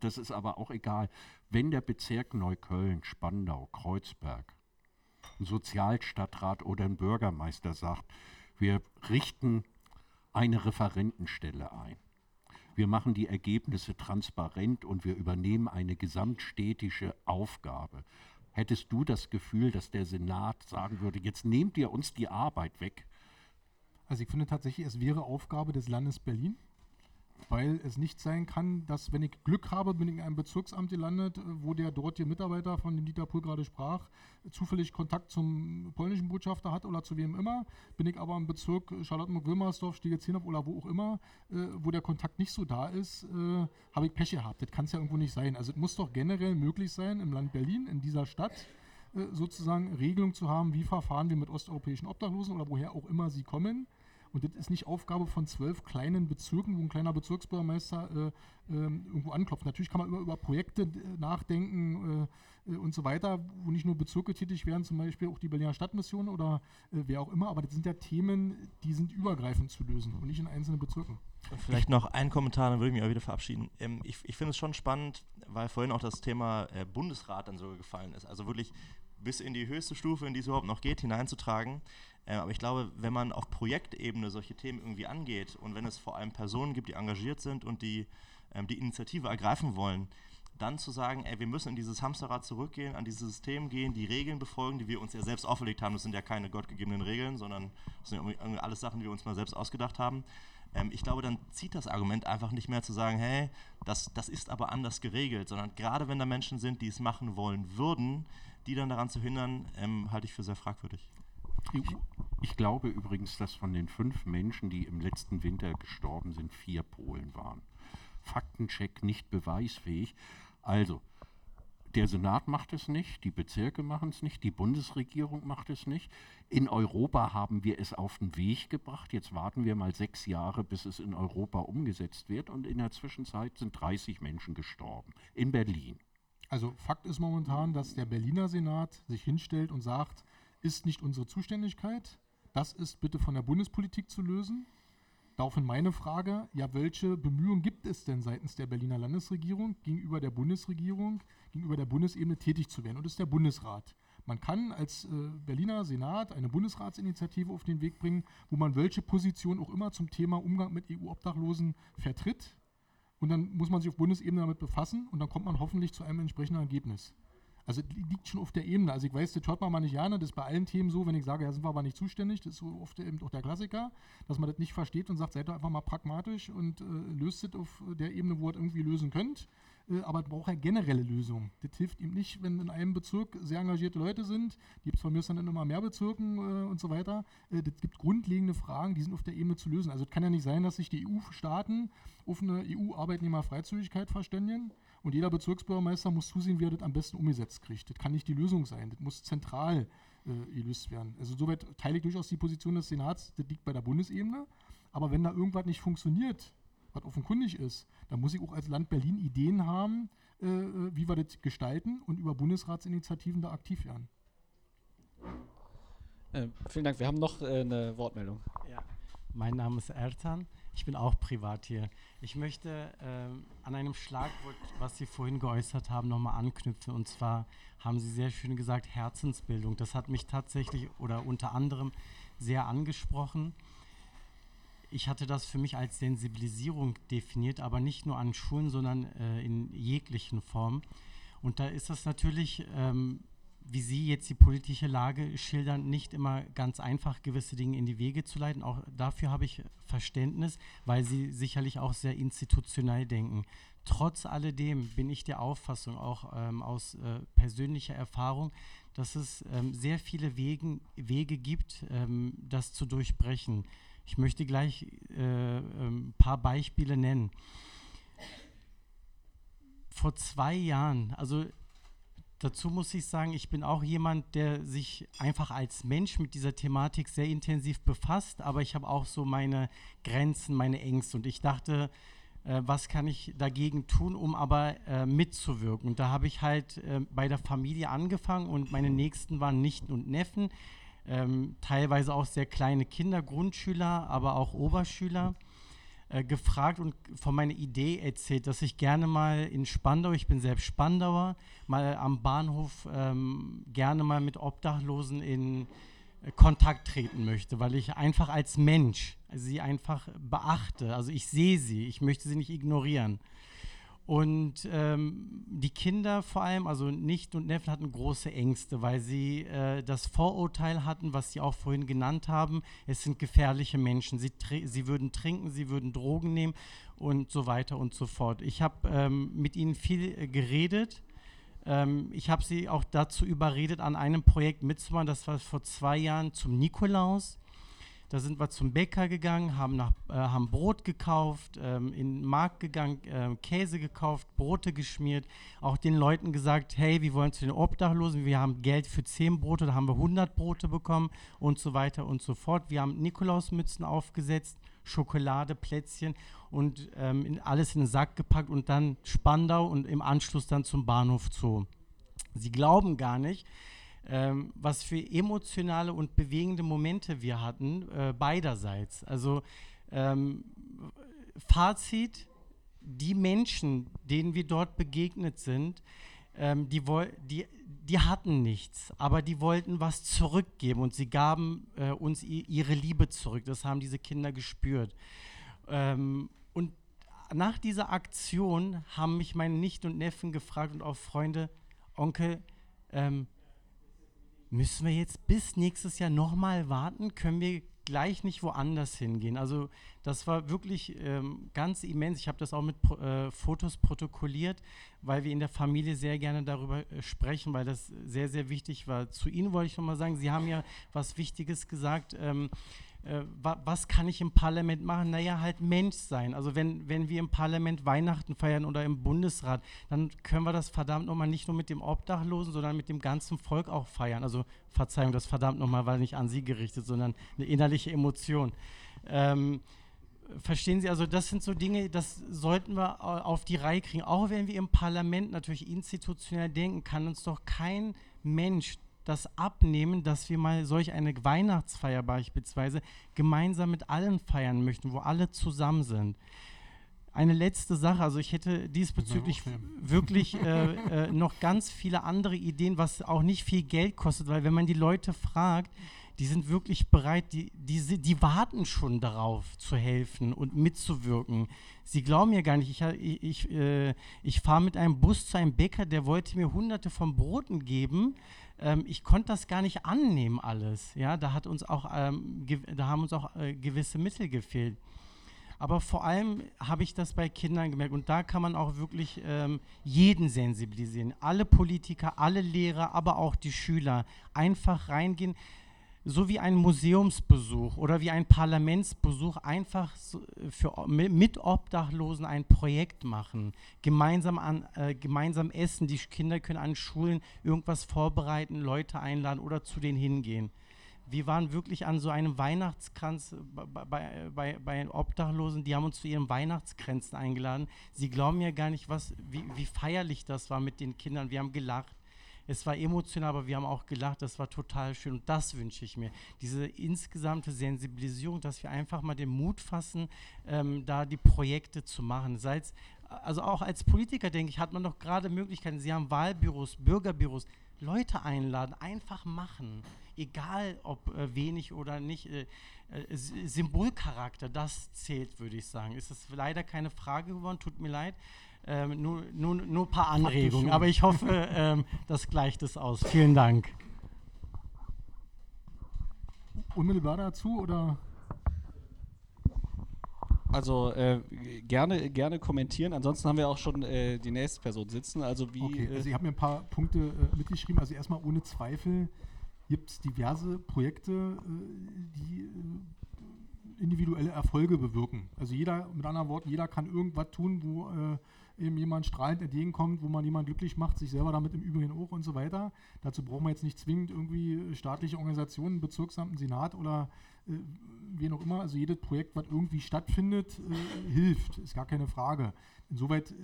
das ist aber auch egal. Wenn der Bezirk Neukölln, Spandau, Kreuzberg, ein Sozialstadtrat oder ein Bürgermeister sagt, wir richten eine Referentenstelle ein. Wir machen die Ergebnisse transparent und wir übernehmen eine gesamtstädtische Aufgabe. Hättest du das Gefühl, dass der Senat sagen würde, jetzt nehmt ihr uns die Arbeit weg? Also ich finde tatsächlich, es wäre Aufgabe des Landes Berlin, weil es nicht sein kann, dass wenn ich Glück habe, bin ich in einem Bezirksamt gelandet, wo der dortige Mitarbeiter, von dem Dieter Pohl gerade sprach, zufällig Kontakt zum polnischen Botschafter hat oder zu wem immer. Bin ich aber im Bezirk Charlottenburg-Wilmersdorf, Stegezinov oder wo auch immer, äh, wo der Kontakt nicht so da ist, äh, habe ich Pech gehabt. Das kann es ja irgendwo nicht sein. Also es muss doch generell möglich sein, im Land Berlin, in dieser Stadt, äh, sozusagen Regelung zu haben, wie verfahren wir mit osteuropäischen Obdachlosen oder woher auch immer sie kommen. Und das ist nicht Aufgabe von zwölf kleinen Bezirken, wo ein kleiner Bezirksbürgermeister äh, äh, irgendwo anklopft. Natürlich kann man über, über Projekte äh, nachdenken äh, äh, und so weiter, wo nicht nur Bezirke tätig werden, zum Beispiel auch die Berliner Stadtmission oder äh, wer auch immer, aber das sind ja Themen, die sind übergreifend zu lösen und nicht in einzelnen Bezirken. Vielleicht noch ein Kommentar, dann würde ich mich auch wieder verabschieden. Ähm, ich, ich finde es schon spannend, weil vorhin auch das Thema Bundesrat dann so gefallen ist. Also wirklich bis in die höchste Stufe, in die es überhaupt noch geht, hineinzutragen. Äh, aber ich glaube, wenn man auf Projektebene solche Themen irgendwie angeht und wenn es vor allem Personen gibt, die engagiert sind und die ähm, die Initiative ergreifen wollen, dann zu sagen, ey, wir müssen in dieses Hamsterrad zurückgehen, an dieses System gehen, die Regeln befolgen, die wir uns ja selbst auferlegt haben. Das sind ja keine gottgegebenen Regeln, sondern das sind ja alles Sachen, die wir uns mal selbst ausgedacht haben. Ähm, ich glaube, dann zieht das Argument einfach nicht mehr zu sagen, hey, das, das ist aber anders geregelt, sondern gerade wenn da Menschen sind, die es machen wollen würden, die dann daran zu hindern, ähm, halte ich für sehr fragwürdig. Ich, glaube übrigens, dass von den fünf Menschen, die im letzten Winter gestorben sind, vier Polen waren. Faktencheck nicht beweisfähig. Also, der Senat macht es nicht, die Bezirke machen es nicht, die Bundesregierung macht es nicht. In Europa haben wir es auf den Weg gebracht. Jetzt warten wir mal sechs Jahre, bis es in Europa umgesetzt wird. Und in der Zwischenzeit sind 30 Menschen gestorben. In Berlin. Also Fakt ist momentan, dass der Berliner Senat sich hinstellt und sagt, ist nicht unsere Zuständigkeit. Das ist bitte von der Bundespolitik zu lösen. Daraufhin meine Frage, ja, welche Bemühungen gibt es denn seitens der Berliner Landesregierung gegenüber der Bundesregierung, gegenüber der Bundesebene tätig zu werden? Und das ist der Bundesrat. Man kann als äh, Berliner Senat eine Bundesratsinitiative auf den Weg bringen, wo man welche Position auch immer zum Thema Umgang mit EU-Obdachlosen vertritt. Und dann muss man sich auf Bundesebene damit befassen und dann kommt man hoffentlich zu einem entsprechenden Ergebnis. Also liegt schon auf der Ebene. Also ich weiß, das hört man mal nicht gerne, das ist bei allen Themen so, wenn ich sage, ja, sind wir aber nicht zuständig, das ist so oft eben auch der Klassiker, dass man das nicht versteht und sagt, seid doch einfach mal pragmatisch und äh, löst es auf der Ebene, wo ihr es irgendwie lösen könnt. äh, aber es braucht eine generelle Lösung. Das hilft ihm nicht, wenn in einem Bezirk sehr engagierte Leute sind, die gibt es von mir dann immer mehr Bezirken äh, und so weiter. Äh, das gibt grundlegende Fragen, die sind auf der Ebene zu lösen. Also es kann ja nicht sein, dass sich die EU-Staaten auf eine EU-Arbeitnehmerfreizügigkeit verständigen und jeder Bezirksbürgermeister muss zusehen, wie er das am besten umgesetzt kriegt. Das kann nicht die Lösung sein. Das muss zentral äh, gelöst werden. Also soweit teile ich durchaus die Position des Senats, das liegt bei der Bundesebene. Aber wenn da irgendwas nicht funktioniert, was offenkundig ist, dann muss ich auch als Land Berlin Ideen haben, äh, äh, wie wir das gestalten und über Bundesratsinitiativen da aktiv werden. Äh, vielen Dank. Wir haben noch äh, eine Wortmeldung. Ja. Mein Name ist Ertan. Ich bin auch privat hier. Ich möchte ähm, an einem Schlagwort, was Sie vorhin geäußert haben, nochmal anknüpfen. Und zwar haben Sie sehr schön gesagt, Herzensbildung. Das hat mich tatsächlich oder unter anderem sehr angesprochen. Ich hatte das für mich als Sensibilisierung definiert, aber nicht nur an Schulen, sondern äh, in jeglichen Formen. Und da ist das natürlich ähm, wie Sie jetzt die politische Lage schildern, nicht immer ganz einfach, gewisse Dinge in die Wege zu leiten. Auch dafür habe ich Verständnis, weil Sie sicherlich auch sehr institutionell denken. Trotz alledem bin ich der Auffassung, auch ähm, aus äh, persönlicher Erfahrung, dass es ähm, sehr viele Wegen, Wege gibt, ähm, das zu durchbrechen. Ich möchte gleich äh, ein ähm, paar Beispiele nennen. Vor zwei Jahren, also Dazu muss ich sagen, ich bin auch jemand, der sich einfach als Mensch mit dieser Thematik sehr intensiv befasst, aber ich habe auch so meine Grenzen, meine Ängste und ich dachte, äh, was kann ich dagegen tun, um aber äh, mitzuwirken. Und da habe ich halt äh, bei der Familie angefangen und meine Nächsten waren Nichten und Neffen, ähm, teilweise auch sehr kleine Kinder, Grundschüler, aber auch Oberschüler. Äh, gefragt und von meiner Idee erzählt, dass ich gerne mal in Spandau, ich bin selbst Spandauer, mal am Bahnhof ähm, gerne mal mit Obdachlosen in äh, Kontakt treten möchte, weil ich einfach als Mensch sie einfach beachte. Also ich sehe sie, ich möchte sie nicht ignorieren. Und ähm, die Kinder vor allem, also Nicht und Neffen hatten große Ängste, weil sie äh, das Vorurteil hatten, was Sie auch vorhin genannt haben. Es sind gefährliche Menschen. Sie, sie würden trinken, sie würden Drogen nehmen und so weiter und so fort. Ich habe ähm, mit ihnen viel äh, geredet. Ähm, ich habe sie auch dazu überredet, an einem Projekt mitzumachen. Das war vor zwei Jahren zum Nikolaus. Da sind wir zum Bäcker gegangen, haben, nach, äh, haben Brot gekauft, ähm, in den Markt gegangen, äh, Käse gekauft, Brote geschmiert, auch den Leuten gesagt, hey, wir wollen zu den Obdachlosen, wir haben Geld für 10 Brote, da haben wir 100 Brote bekommen und so weiter und so fort. Wir haben Nikolausmützen aufgesetzt, Schokolade, Plätzchen und ähm, in, alles in den Sack gepackt und dann Spandau und im Anschluss dann zum Bahnhof Zoo. Sie glauben gar nicht, ähm, was für emotionale und bewegende Momente wir hatten, äh, beiderseits. Also ähm, Fazit, die Menschen, denen wir dort begegnet sind, ähm, die, die, die hatten nichts, aber die wollten was zurückgeben und sie gaben äh, uns ihre Liebe zurück. Das haben diese Kinder gespürt. Ähm, und nach dieser Aktion haben mich meine Nichten und Neffen gefragt und auch Freunde, Onkel, ähm, Müssen wir jetzt bis nächstes Jahr nochmal warten? Können wir gleich nicht woanders hingehen? Also das war wirklich ähm, ganz immens. Ich habe das auch mit äh, Fotos protokolliert, weil wir in der Familie sehr gerne darüber äh, sprechen, weil das sehr, sehr wichtig war. Zu Ihnen wollte ich nochmal sagen, Sie haben ja was Wichtiges gesagt. Ähm, äh, wa was kann ich im Parlament machen? Naja, halt Mensch sein. Also wenn, wenn wir im Parlament Weihnachten feiern oder im Bundesrat, dann können wir das verdammt nochmal nicht nur mit dem Obdachlosen, sondern mit dem ganzen Volk auch feiern. Also Verzeihung, das verdammt nochmal war nicht an Sie gerichtet, sondern eine innerliche Emotion. Ähm, verstehen Sie, also das sind so Dinge, das sollten wir auf die Reihe kriegen. Auch wenn wir im Parlament natürlich institutionell denken, kann uns doch kein Mensch das abnehmen, dass wir mal solch eine Weihnachtsfeier beispielsweise gemeinsam mit allen feiern möchten, wo alle zusammen sind. Eine letzte Sache, also ich hätte diesbezüglich wirklich äh, äh, noch ganz viele andere Ideen, was auch nicht viel Geld kostet, weil wenn man die Leute fragt, die sind wirklich bereit, die, die, die warten schon darauf zu helfen und mitzuwirken. Sie glauben mir gar nicht, ich, ich, ich, äh, ich fahre mit einem Bus zu einem Bäcker, der wollte mir hunderte von Broten geben, ähm, ich konnte das gar nicht annehmen alles. Ja, da hat uns auch, ähm, da haben uns auch äh, gewisse Mittel gefehlt. Aber vor allem habe ich das bei Kindern gemerkt und da kann man auch wirklich ähm, jeden sensibilisieren. Alle Politiker, alle Lehrer, aber auch die Schüler einfach reingehen so wie ein Museumsbesuch oder wie ein Parlamentsbesuch einfach so für, mit Obdachlosen ein Projekt machen, gemeinsam, an, äh, gemeinsam essen, die Kinder können an Schulen irgendwas vorbereiten, Leute einladen oder zu denen hingehen. Wir waren wirklich an so einem Weihnachtskranz bei, bei, bei, bei Obdachlosen, die haben uns zu ihren Weihnachtskränzen eingeladen. Sie glauben ja gar nicht, was, wie, wie feierlich das war mit den Kindern. Wir haben gelacht es war emotional, aber wir haben auch gelacht, das war total schön und das wünsche ich mir. Diese insgesamte Sensibilisierung, dass wir einfach mal den Mut fassen, ähm, da die Projekte zu machen. Sei's, also auch als Politiker, denke ich, hat man doch gerade Möglichkeiten. Sie haben Wahlbüros, Bürgerbüros, Leute einladen, einfach machen. Egal ob äh, wenig oder nicht. Äh, äh, Symbolcharakter, das zählt, würde ich sagen. Ist das leider keine Frage geworden, tut mir leid. Ähm, nur, nur, nur ein paar Anregungen, aber ich hoffe, ähm, das gleicht es aus. Vielen Dank. Unmittelbar dazu oder? Also äh, gerne, gerne kommentieren. Ansonsten haben wir auch schon äh, die nächste Person sitzen. Also wie. Okay, also äh, ich habe mir ein paar Punkte äh, mitgeschrieben. Also erstmal ohne Zweifel gibt es diverse Projekte, äh, die äh, individuelle Erfolge bewirken. Also jeder, mit anderen Worten, jeder kann irgendwas tun, wo eben jemand strahlend entgegenkommt, wo man jemand glücklich macht, sich selber damit im Übrigen auch und so weiter. Dazu brauchen wir jetzt nicht zwingend irgendwie staatliche Organisationen, Bezirksamt, Senat oder äh, wen auch immer. Also jedes Projekt, was irgendwie stattfindet, äh, hilft, ist gar keine Frage. Insoweit, äh,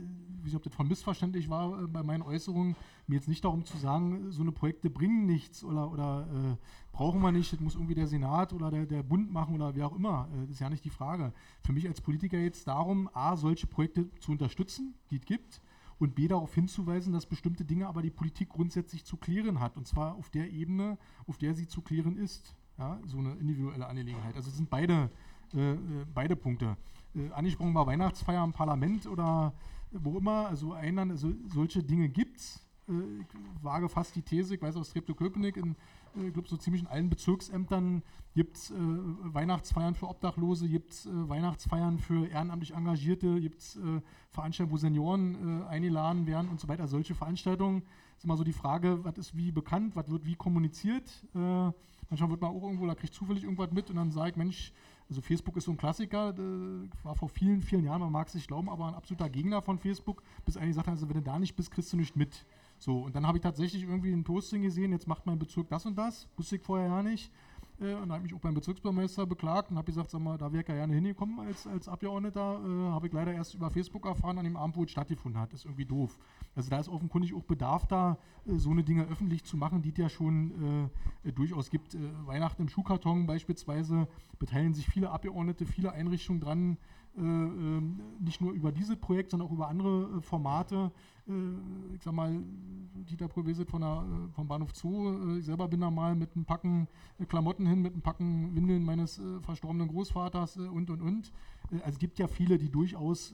wie weiß ob das von missverständlich war äh, bei meinen Äußerungen, mir jetzt nicht darum zu sagen, so eine Projekte bringen nichts oder, oder äh, brauchen wir nicht, das muss irgendwie der Senat oder der, der Bund machen oder wer auch immer. Äh, das ist ja nicht die Frage. Für mich als Politiker jetzt darum, A, solche Projekte zu unterstützen, die es gibt, und B, darauf hinzuweisen, dass bestimmte Dinge aber die Politik grundsätzlich zu klären hat. Und zwar auf der Ebene, auf der sie zu klären ist. Ja, so eine individuelle Angelegenheit. Also es sind beide, äh, äh, beide Punkte. Äh, angesprochen war Weihnachtsfeier im Parlament oder wo immer, also Einland, also solche Dinge gibt es. Äh, ich wage fast die These, ich weiß aus Treptow-Köpenick, in äh, ich glaube so ziemlich in allen Bezirksämtern gibt es äh, Weihnachtsfeiern für Obdachlose, gibt es äh, Weihnachtsfeiern für ehrenamtlich Engagierte, gibt es äh, Veranstaltungen, wo Senioren eingeladen werden und so weiter. Solche Veranstaltungen ist immer so die Frage, was ist wie bekannt, was wird wie kommuniziert. Manchmal wird man auch irgendwo, da kriegt zufällig irgendwas mit und dann sagt, Mensch, also Facebook ist so ein Klassiker, äh, war vor vielen, vielen Jahren, man mag es nicht glauben, aber ein absoluter Gegner von Facebook, bis eigentlich gesagt also wenn du da nicht bist, kriegst du nicht mit. So, und dann habe ich tatsächlich irgendwie ein Posting gesehen, jetzt macht mein Bezirk das und das, wusste ich vorher ja nicht. Äh, und habe mich auch beim Bezirksbürgermeister beklagt und habe gesagt, sag mal, da wäre ich ja gerne hingekommen als, als Abgeordneter. Äh, habe ich leider erst über Facebook erfahren, an dem Abend, wo es stattgefunden hat. Ist irgendwie doof. Also da ist offenkundig auch Bedarf da, äh, so eine Dinge öffentlich zu machen, die es ja schon äh, durchaus gibt. Äh, Weihnachten im Schuhkarton beispielsweise beteiligen sich viele Abgeordnete, viele Einrichtungen dran, äh, ähm, nicht nur über dieses Projekt, sondern auch über andere Formate. Äh, ich sag mal, Dieter Provesit von der, äh, vom Bahnhof Zoo, äh, ich selber bin da mal mit einem Packen Klamotten hin, mit einem Packen Windeln meines verstorbenen Großvaters und, und, und. also es gibt ja viele, die durchaus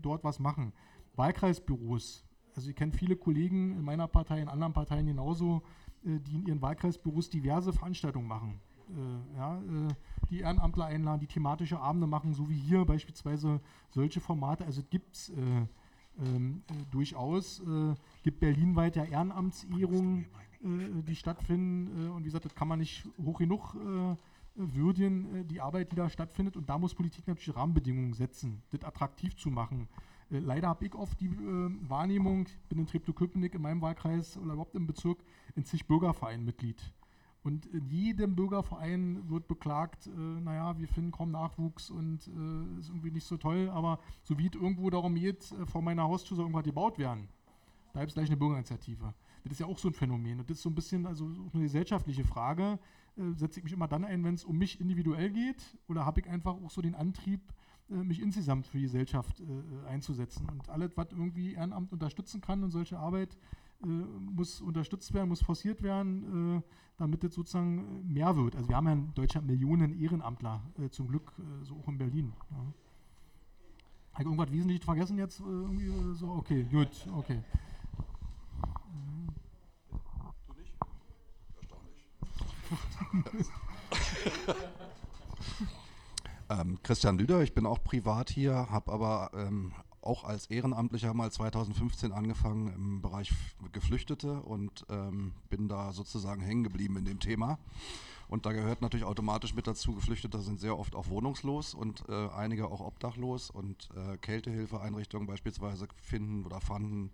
dort was machen. Wahlkreisbüros, also ich kenne viele Kollegen in meiner Partei, in anderen Parteien genauso, die in ihren Wahlkreisbüros diverse Veranstaltungen machen. Äh, ja, äh, die Ehrenamtler einladen, die thematische Abende machen, so wie hier beispielsweise solche Formate. Also gibt es äh, ähm, äh, durchaus. Äh, gibt berlinweit ja Ehrenamtsehrungen, äh, die stattfinden. Äh, und wie gesagt, das kann man nicht hoch genug äh, würdigen, die Arbeit, die da stattfindet. Und da muss Politik natürlich Rahmenbedingungen setzen, das attraktiv zu machen. Leider habe ich oft die Wahrnehmung, bin in Treptow-Köpenick in meinem Wahlkreis oder überhaupt im Bezirk in zig Bürgervereinen Mitglied. Und in jedem Bürgerverein wird beklagt, äh, naja, wir finden kaum Nachwuchs und äh, ist irgendwie nicht so toll, aber so wie es irgendwo darum geht, äh, vor meiner Haustür soll irgendwas gebaut werden, da gibt es gleich eine Bürgerinitiative. Das ist ja auch so ein Phänomen. Und das ist so ein bisschen also eine gesellschaftliche Frage. Äh, setze ich mich immer dann ein, wenn es um mich individuell geht, oder habe ich einfach auch so den Antrieb, äh, mich insgesamt für die Gesellschaft äh, einzusetzen. Und alles, was irgendwie Ehrenamt unterstützen kann und solche Arbeit, äh, muss unterstützt werden, muss forciert werden, äh, damit es sozusagen mehr wird. Also wir haben ja in Deutschland Millionen Ehrenamtler, äh, zum Glück, so auch in Berlin. Ja. Habe ich irgendwas wesentlich vergessen jetzt? irgendwie so? Okay, gut, okay. Du nicht? Erstaunlich. ähm, Christian Lüder, ich bin auch privat hier, habe aber ähm, auch als Ehrenamtlicher mal 2015 angefangen im Bereich Geflüchtete und ähm, bin da sozusagen hängen geblieben in dem Thema. Und da gehört natürlich automatisch mit dazu, Geflüchtete sind sehr oft auch wohnungslos und äh, einige auch obdachlos und äh, Kältehilfeeinrichtungen beispielsweise finden oder fanden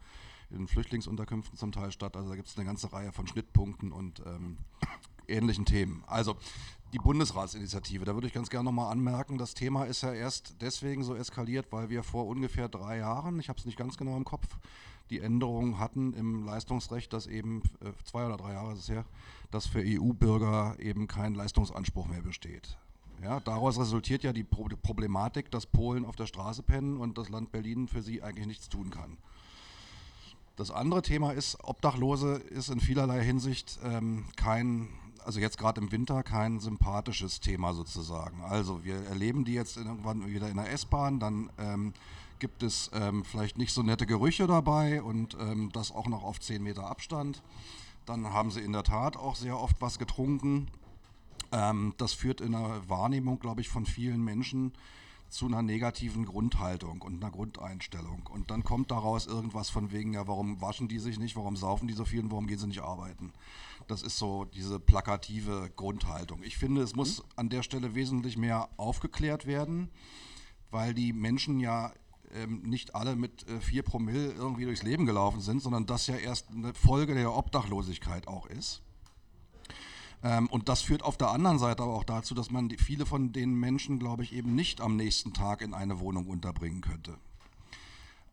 in Flüchtlingsunterkünften zum Teil statt. Also da gibt es eine ganze Reihe von Schnittpunkten und ähm, ähnlichen Themen. Also die Bundesratsinitiative, da würde ich ganz gerne nochmal anmerken, das Thema ist ja erst deswegen so eskaliert, weil wir vor ungefähr drei Jahren, ich habe es nicht ganz genau im Kopf, die Änderungen hatten im Leistungsrecht, dass eben, äh, zwei oder drei Jahre ist es her, dass für EU-Bürger eben kein Leistungsanspruch mehr besteht. Ja, daraus resultiert ja die Problematik, dass Polen auf der Straße pennen und das Land Berlin für sie eigentlich nichts tun kann. Das andere Thema ist, Obdachlose ist in vielerlei Hinsicht ähm, kein, also jetzt gerade im Winter, kein sympathisches Thema sozusagen. Also wir erleben die jetzt irgendwann wieder in der S-Bahn, dann ähm, gibt es ähm, vielleicht nicht so nette Gerüche dabei und ähm, das auch noch auf 10 Meter Abstand. Dann haben sie in der Tat auch sehr oft was getrunken. Ähm, das führt in der Wahrnehmung, glaube ich, von vielen Menschen zu einer negativen Grundhaltung und einer Grundeinstellung. Und dann kommt daraus irgendwas von wegen, ja, warum waschen die sich nicht, warum saufen die so viel und warum gehen sie nicht arbeiten. Das ist so diese plakative Grundhaltung. Ich finde, es muss an der Stelle wesentlich mehr aufgeklärt werden, weil die Menschen ja ähm, nicht alle mit äh, vier Promille irgendwie durchs Leben gelaufen sind, sondern das ja erst eine Folge der Obdachlosigkeit auch ist. Ähm, und das führt auf der anderen Seite aber auch dazu, dass man die, viele von den Menschen, glaube ich, eben nicht am nächsten Tag in eine Wohnung unterbringen könnte.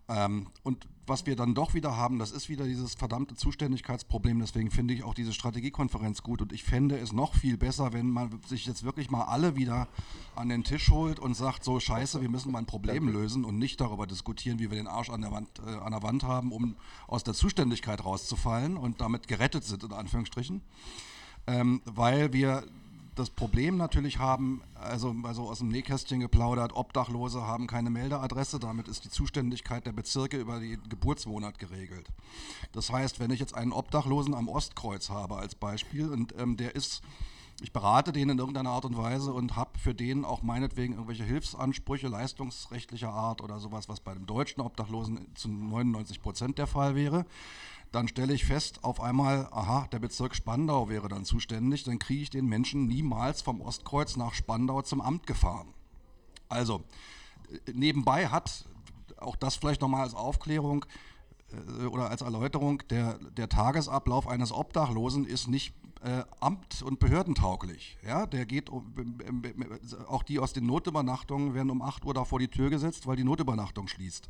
Ähm, und was wir dann doch wieder haben, das ist wieder dieses verdammte Zuständigkeitsproblem. Deswegen finde ich auch diese Strategiekonferenz gut. Und ich fände es noch viel besser, wenn man sich jetzt wirklich mal alle wieder an den Tisch holt und sagt, so scheiße, wir müssen mal ein Problem lösen und nicht darüber diskutieren, wie wir den Arsch an der Wand, äh, an der Wand haben, um aus der Zuständigkeit rauszufallen und damit gerettet sind, in Anführungsstrichen ähm, weil wir das Problem natürlich haben, also, also aus dem Nähkästchen geplaudert, Obdachlose haben keine Meldeadresse, damit ist die Zuständigkeit der Bezirke über den Geburtsmonat geregelt. Das heißt, wenn ich jetzt einen Obdachlosen am Ostkreuz habe als Beispiel und ähm, der ist, ich berate den in irgendeiner Art und Weise und habe für den auch meinetwegen irgendwelche Hilfsansprüche leistungsrechtlicher Art oder sowas, was bei dem deutschen Obdachlosen zu 99 Prozent der Fall wäre, dann stelle ich fest, auf einmal, aha, der Bezirk Spandau wäre dann zuständig, dann kriege ich den Menschen niemals vom Ostkreuz nach Spandau zum Amt gefahren. Also, äh, nebenbei hat, auch das vielleicht nochmal als Aufklärung äh, oder als Erläuterung, der, der Tagesablauf eines Obdachlosen ist nicht äh, amt- und behördentauglich. Ja, der geht, auch die aus den Notübernachtungen werden um 8 Uhr da vor die Tür gesetzt, weil die Notübernachtung schließt.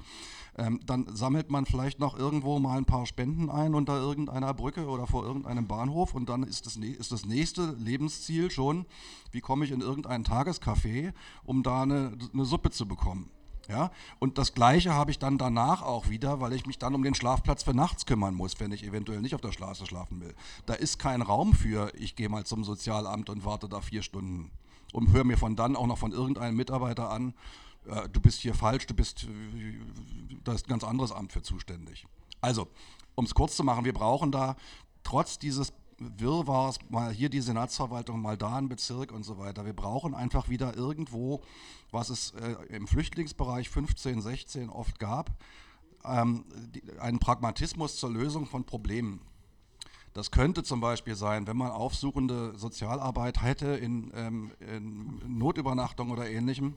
Ähm, dann sammelt man vielleicht noch irgendwo mal ein paar Spenden ein unter irgendeiner Brücke oder vor irgendeinem Bahnhof und dann ist das, ist das nächste Lebensziel schon, wie komme ich in irgendein Tagescafé, um da eine, eine Suppe zu bekommen. Ja? Und das Gleiche habe ich dann danach auch wieder, weil ich mich dann um den Schlafplatz für nachts kümmern muss, wenn ich eventuell nicht auf der Straße schlafen will. Da ist kein Raum für, ich gehe mal zum Sozialamt und warte da vier Stunden und höre mir von dann auch noch von irgendeinem Mitarbeiter an, äh, du bist hier falsch, du bist, da ist ein ganz anderes Amt für zuständig. Also, um es kurz zu machen, wir brauchen da trotz dieses Wirrwarrs, mal hier die Senatsverwaltung, mal da ein Bezirk und so weiter. Wir brauchen einfach wieder irgendwo, was es äh, im Flüchtlingsbereich 15, 16 oft gab, ähm, die, einen Pragmatismus zur Lösung von Problemen. Das könnte zum Beispiel sein, wenn man aufsuchende Sozialarbeit hätte in, ähm, in Notübernachtung oder ähnlichem.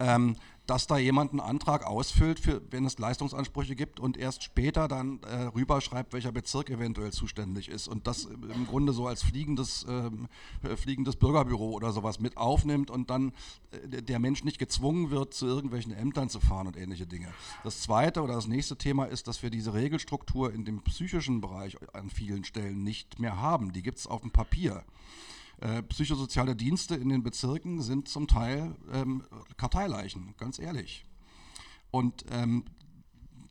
Ähm, dass da jemand einen Antrag ausfüllt, für, wenn es Leistungsansprüche gibt und erst später dann äh, rüberschreibt, welcher Bezirk eventuell zuständig ist und das im Grunde so als fliegendes, ähm, äh, fliegendes Bürgerbüro oder sowas mit aufnimmt und dann äh, der Mensch nicht gezwungen wird, zu irgendwelchen Ämtern zu fahren und ähnliche Dinge. Das zweite oder das nächste Thema ist, dass wir diese Regelstruktur in dem psychischen Bereich an vielen Stellen nicht mehr haben. Die gibt es auf dem Papier. Äh, psychosoziale Dienste in den Bezirken sind zum Teil ähm, Karteileichen, ganz ehrlich. Und ähm,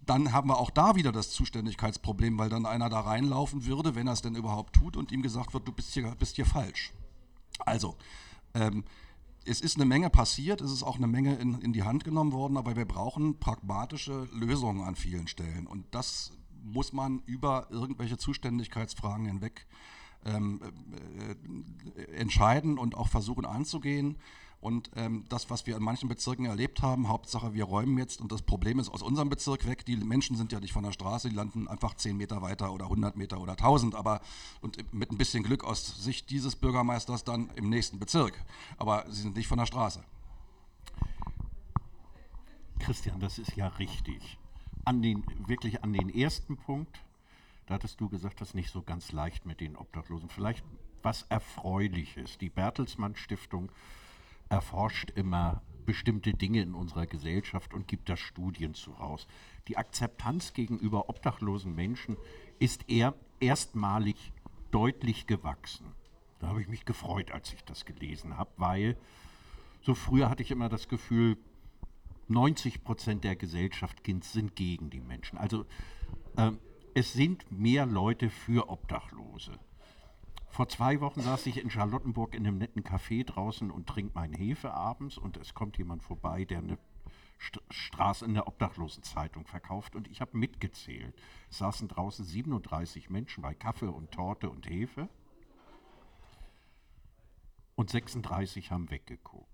dann haben wir auch da wieder das Zuständigkeitsproblem, weil dann einer da reinlaufen würde, wenn er es denn überhaupt tut und ihm gesagt wird, du bist hier, bist hier falsch. Also, ähm, es ist eine Menge passiert, es ist auch eine Menge in, in die Hand genommen worden, aber wir brauchen pragmatische Lösungen an vielen Stellen. Und das muss man über irgendwelche Zuständigkeitsfragen hinweg ähm, äh, entscheiden und auch versuchen anzugehen. Und ähm, das, was wir in manchen Bezirken erlebt haben, Hauptsache wir räumen jetzt und das Problem ist aus unserem Bezirk weg, die Menschen sind ja nicht von der Straße, die landen einfach 10 Meter weiter oder 100 Meter oder 1000, aber und mit ein bisschen Glück aus Sicht dieses Bürgermeisters dann im nächsten Bezirk. Aber sie sind nicht von der Straße. Christian, das ist ja richtig. An den, wirklich an den ersten Punkt, da hattest du gesagt, das ist nicht so ganz leicht mit den Obdachlosen. Vielleicht was Erfreuliches. Die Bertelsmann Stiftung erforscht immer bestimmte Dinge in unserer Gesellschaft und gibt da Studien zu raus. Die Akzeptanz gegenüber obdachlosen Menschen ist eher erstmalig deutlich gewachsen. Da habe ich mich gefreut, als ich das gelesen habe, weil so früher hatte ich immer das Gefühl, 90 Prozent der Gesellschaft sind gegen die Menschen. Also äh, es sind mehr Leute für Obdachlose. Vor zwei Wochen saß ich in Charlottenburg in einem netten Café draußen und trinke meinen Hefe abends und es kommt jemand vorbei, der eine St Straße in der Obdachlosenzeitung verkauft und ich habe mitgezählt. Es saßen draußen 37 Menschen bei Kaffee und Torte und Hefe und 36 haben weggeguckt.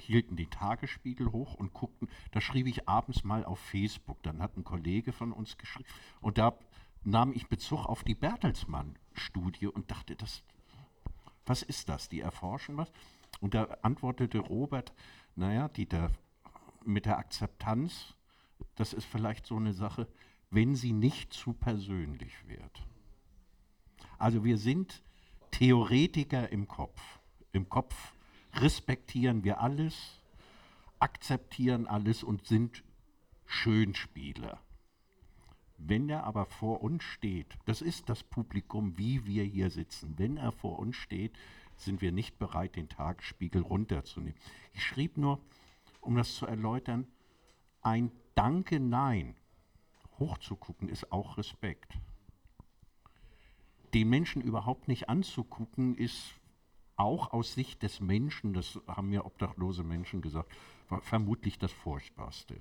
Hielten den Tagesspiegel hoch und guckten, da schrieb ich abends mal auf Facebook, dann hat ein Kollege von uns geschrieben und da nahm ich Bezug auf die Bertelsmann-Studie und dachte, das, was ist das? Die erforschen was? Und da antwortete Robert, naja, die mit der Akzeptanz, das ist vielleicht so eine Sache, wenn sie nicht zu persönlich wird. Also wir sind Theoretiker im Kopf. Im Kopf respektieren wir alles, akzeptieren alles und sind Schönspieler. Wenn er aber vor uns steht, das ist das Publikum, wie wir hier sitzen, wenn er vor uns steht, sind wir nicht bereit, den Tagesspiegel runterzunehmen. Ich schrieb nur, um das zu erläutern, ein Danke, Nein hochzugucken ist auch Respekt. Den Menschen überhaupt nicht anzugucken, ist auch aus Sicht des Menschen, das haben mir obdachlose Menschen gesagt, vermutlich das Furchtbarste.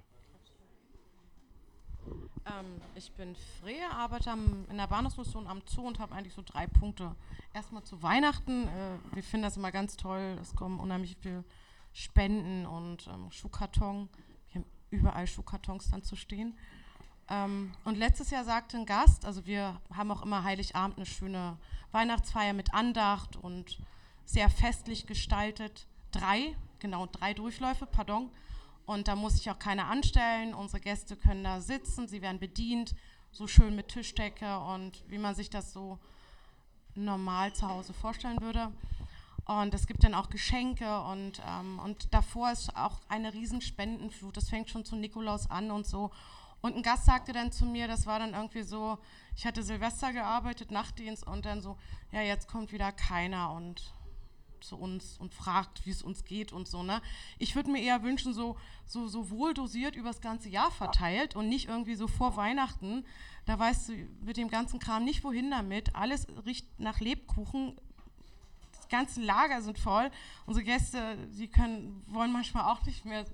Ähm, ich bin Freya, arbeite am, in der Bahnhofsmission am Zoo und habe eigentlich so drei Punkte. Erstmal zu Weihnachten. Äh, wir finden das immer ganz toll. Es kommen unheimlich viele Spenden und ähm, Schuhkarton. Wir haben überall Schuhkartons dann zu stehen. Ähm, und letztes Jahr sagte ein Gast, also wir haben auch immer Heiligabend eine schöne Weihnachtsfeier mit Andacht und sehr festlich gestaltet. Drei, genau, drei Durchläufe, pardon. Und da muss sich auch keiner anstellen. Unsere Gäste können da sitzen, sie werden bedient, so schön mit Tischdecke und wie man sich das so normal zu Hause vorstellen würde. Und es gibt dann auch Geschenke und, ähm, und davor ist auch eine riesen Spendenflut. Das fängt schon zu Nikolaus an und so. Und ein Gast sagte dann zu mir, das war dann irgendwie so, ich hatte Silvester gearbeitet, Nachtdienst und dann so, ja, jetzt kommt wieder keiner und zu uns und fragt, wie es uns geht und so. Ne? Ich würde mir eher wünschen, so, so, so wohl dosiert übers ganze Jahr verteilt und nicht irgendwie so vor Weihnachten. Da weißt du mit dem ganzen Kram nicht, wohin damit. Alles riecht nach Lebkuchen. Die ganzen Lager sind voll. Unsere Gäste, die können, wollen manchmal auch nicht mehr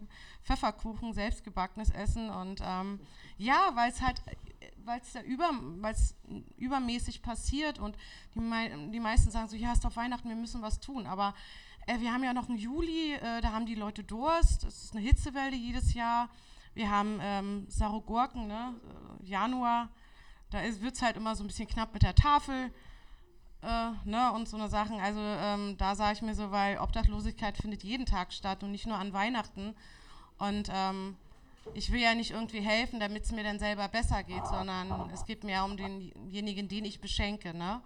Pfefferkuchen, selbstgebackenes essen. Und ähm, ja, weil es halt weil es da über, übermäßig passiert und die, die meisten sagen so, ja, ist doch Weihnachten, wir müssen was tun. Aber äh, wir haben ja noch einen Juli, äh, da haben die Leute Durst, es ist eine Hitzewelle jedes Jahr. Wir haben ähm, Sarogurken, ne? Äh, Januar, da wird es halt immer so ein bisschen knapp mit der Tafel. Äh, ne, und so eine Sachen. Also ähm, da sage ich mir so, weil Obdachlosigkeit findet jeden Tag statt und nicht nur an Weihnachten. Und ähm, ich will ja nicht irgendwie helfen, damit es mir dann selber besser geht, sondern es geht mir um denjenigen, den ich beschenke. Ne?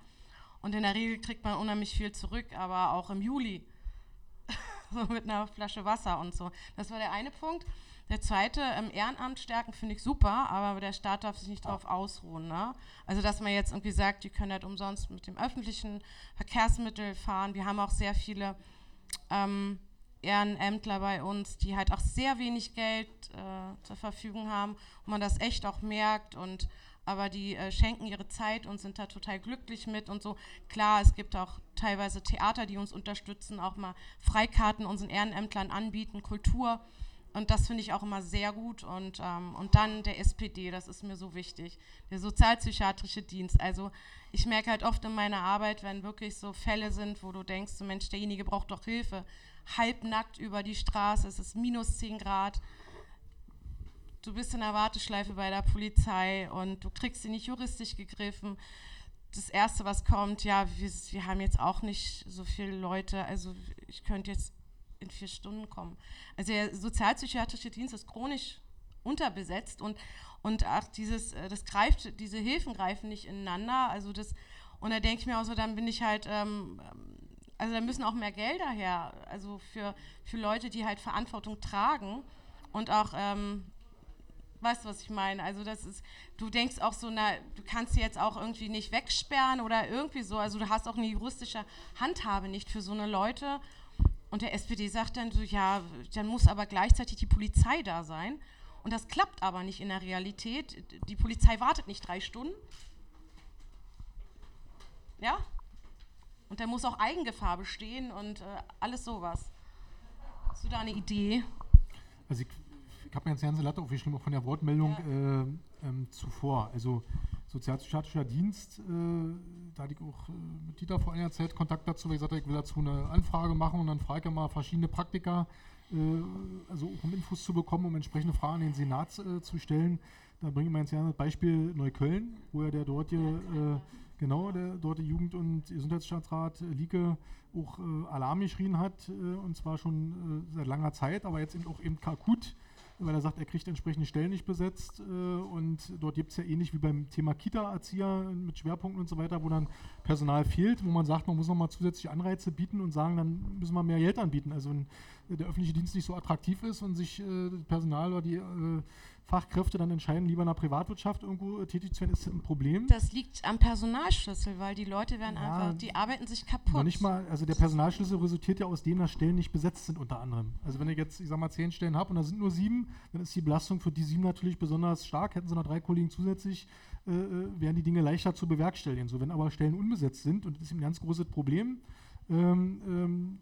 Und in der Regel kriegt man unheimlich viel zurück, aber auch im Juli. so mit einer Flasche Wasser und so. Das war der eine Punkt. Der zweite, im Ehrenamt stärken finde ich super, aber der Staat darf sich nicht darauf ausruhen. Ne? Also, dass man jetzt irgendwie sagt, die können halt umsonst mit dem öffentlichen Verkehrsmittel fahren. Wir haben auch sehr viele ähm, Ehrenämtler bei uns, die halt auch sehr wenig Geld äh, zur Verfügung haben und man das echt auch merkt und aber die äh, schenken ihre Zeit und sind da total glücklich mit und so. Klar, es gibt auch teilweise Theater, die uns unterstützen, auch mal Freikarten unseren Ehrenämtlern anbieten, Kultur. Und das finde ich auch immer sehr gut. Und, ähm, und dann der SPD, das ist mir so wichtig. Der sozialpsychiatrische Dienst. Also ich merke halt oft in meiner Arbeit, wenn wirklich so Fälle sind, wo du denkst, Mensch, derjenige braucht doch Hilfe. Halbnackt über die Straße, es ist minus 10 Grad. Du bist in der Warteschleife bei der Polizei und du kriegst sie nicht juristisch gegriffen. Das Erste, was kommt, ja, wir, wir haben jetzt auch nicht so viele Leute, also ich könnte jetzt in vier Stunden kommen. Also der sozialpsychiatrische Dienst ist chronisch unterbesetzt und, und ach, dieses, äh, das greift, diese Hilfen greifen nicht ineinander. Also das, und da denke ich mir auch so, dann bin ich halt, ähm, also da müssen auch mehr Gelder her, also für, für Leute, die halt Verantwortung tragen und auch, ähm, weißt du, was ich meine? Also das ist, du denkst auch so, na, du kannst sie jetzt auch irgendwie nicht wegsperren oder irgendwie so, also du hast auch eine juristische Handhabe nicht für so eine Leute und der SPD sagt dann so, ja, dann muss aber gleichzeitig die Polizei da sein. Und das klappt aber nicht in der Realität. Die Polizei wartet nicht drei Stunden. Ja? Und da muss auch Eigengefahr bestehen und äh, alles sowas. Hast du da eine Idee? Also ich, ich habe mir jetzt ganze Latte aufgeschrieben, auch von der Wortmeldung ja. äh, ähm, zuvor. Also sozialpsychiatrischer Dienst, äh, da hatte ich auch äh, mit Dieter vor einiger Zeit Kontakt dazu, weil ich sagte, ich will dazu eine Anfrage machen und dann frage ich mal verschiedene Praktiker, äh, also um Infos zu bekommen, um entsprechende Fragen an den Senat äh, zu stellen. Da bringe ich mal ins Jahr Beispiel Neukölln, wo ja der dortige, genau, der dortige Jugend- und Gesundheitsstaatsrat Lieke auch Alarm geschrien hat, und zwar schon seit langer Zeit, aber jetzt eben auch eben akut weil er sagt, er kriegt entsprechende Stellen nicht besetzt. Äh, und dort gibt es ja ähnlich wie beim Thema Kita-Erzieher mit Schwerpunkten und so weiter, wo dann Personal fehlt, wo man sagt, man muss nochmal zusätzliche Anreize bieten und sagen, dann müssen wir mehr Geld anbieten. Also wenn der öffentliche Dienst nicht so attraktiv ist und sich äh, Personal oder die äh, Fachkräfte dann entscheiden, lieber in der Privatwirtschaft irgendwo äh, tätig zu werden, ist das ein Problem. Das liegt am Personalschlüssel, weil die Leute werden ja, einfach, die arbeiten sich kaputt. Nicht mal, also der Personalschlüssel resultiert ja aus dem, dass Stellen nicht besetzt sind unter anderem. Also wenn ich jetzt, ich sag mal, zehn Stellen habe und da sind nur sieben, dann ist die Belastung für die sieben natürlich besonders stark. Hätten sie noch drei Kollegen zusätzlich, äh, wären die Dinge leichter zu bewerkstelligen. So, wenn aber Stellen unbesetzt sind, und das ist ein ganz großes Problem, ähm, ähm,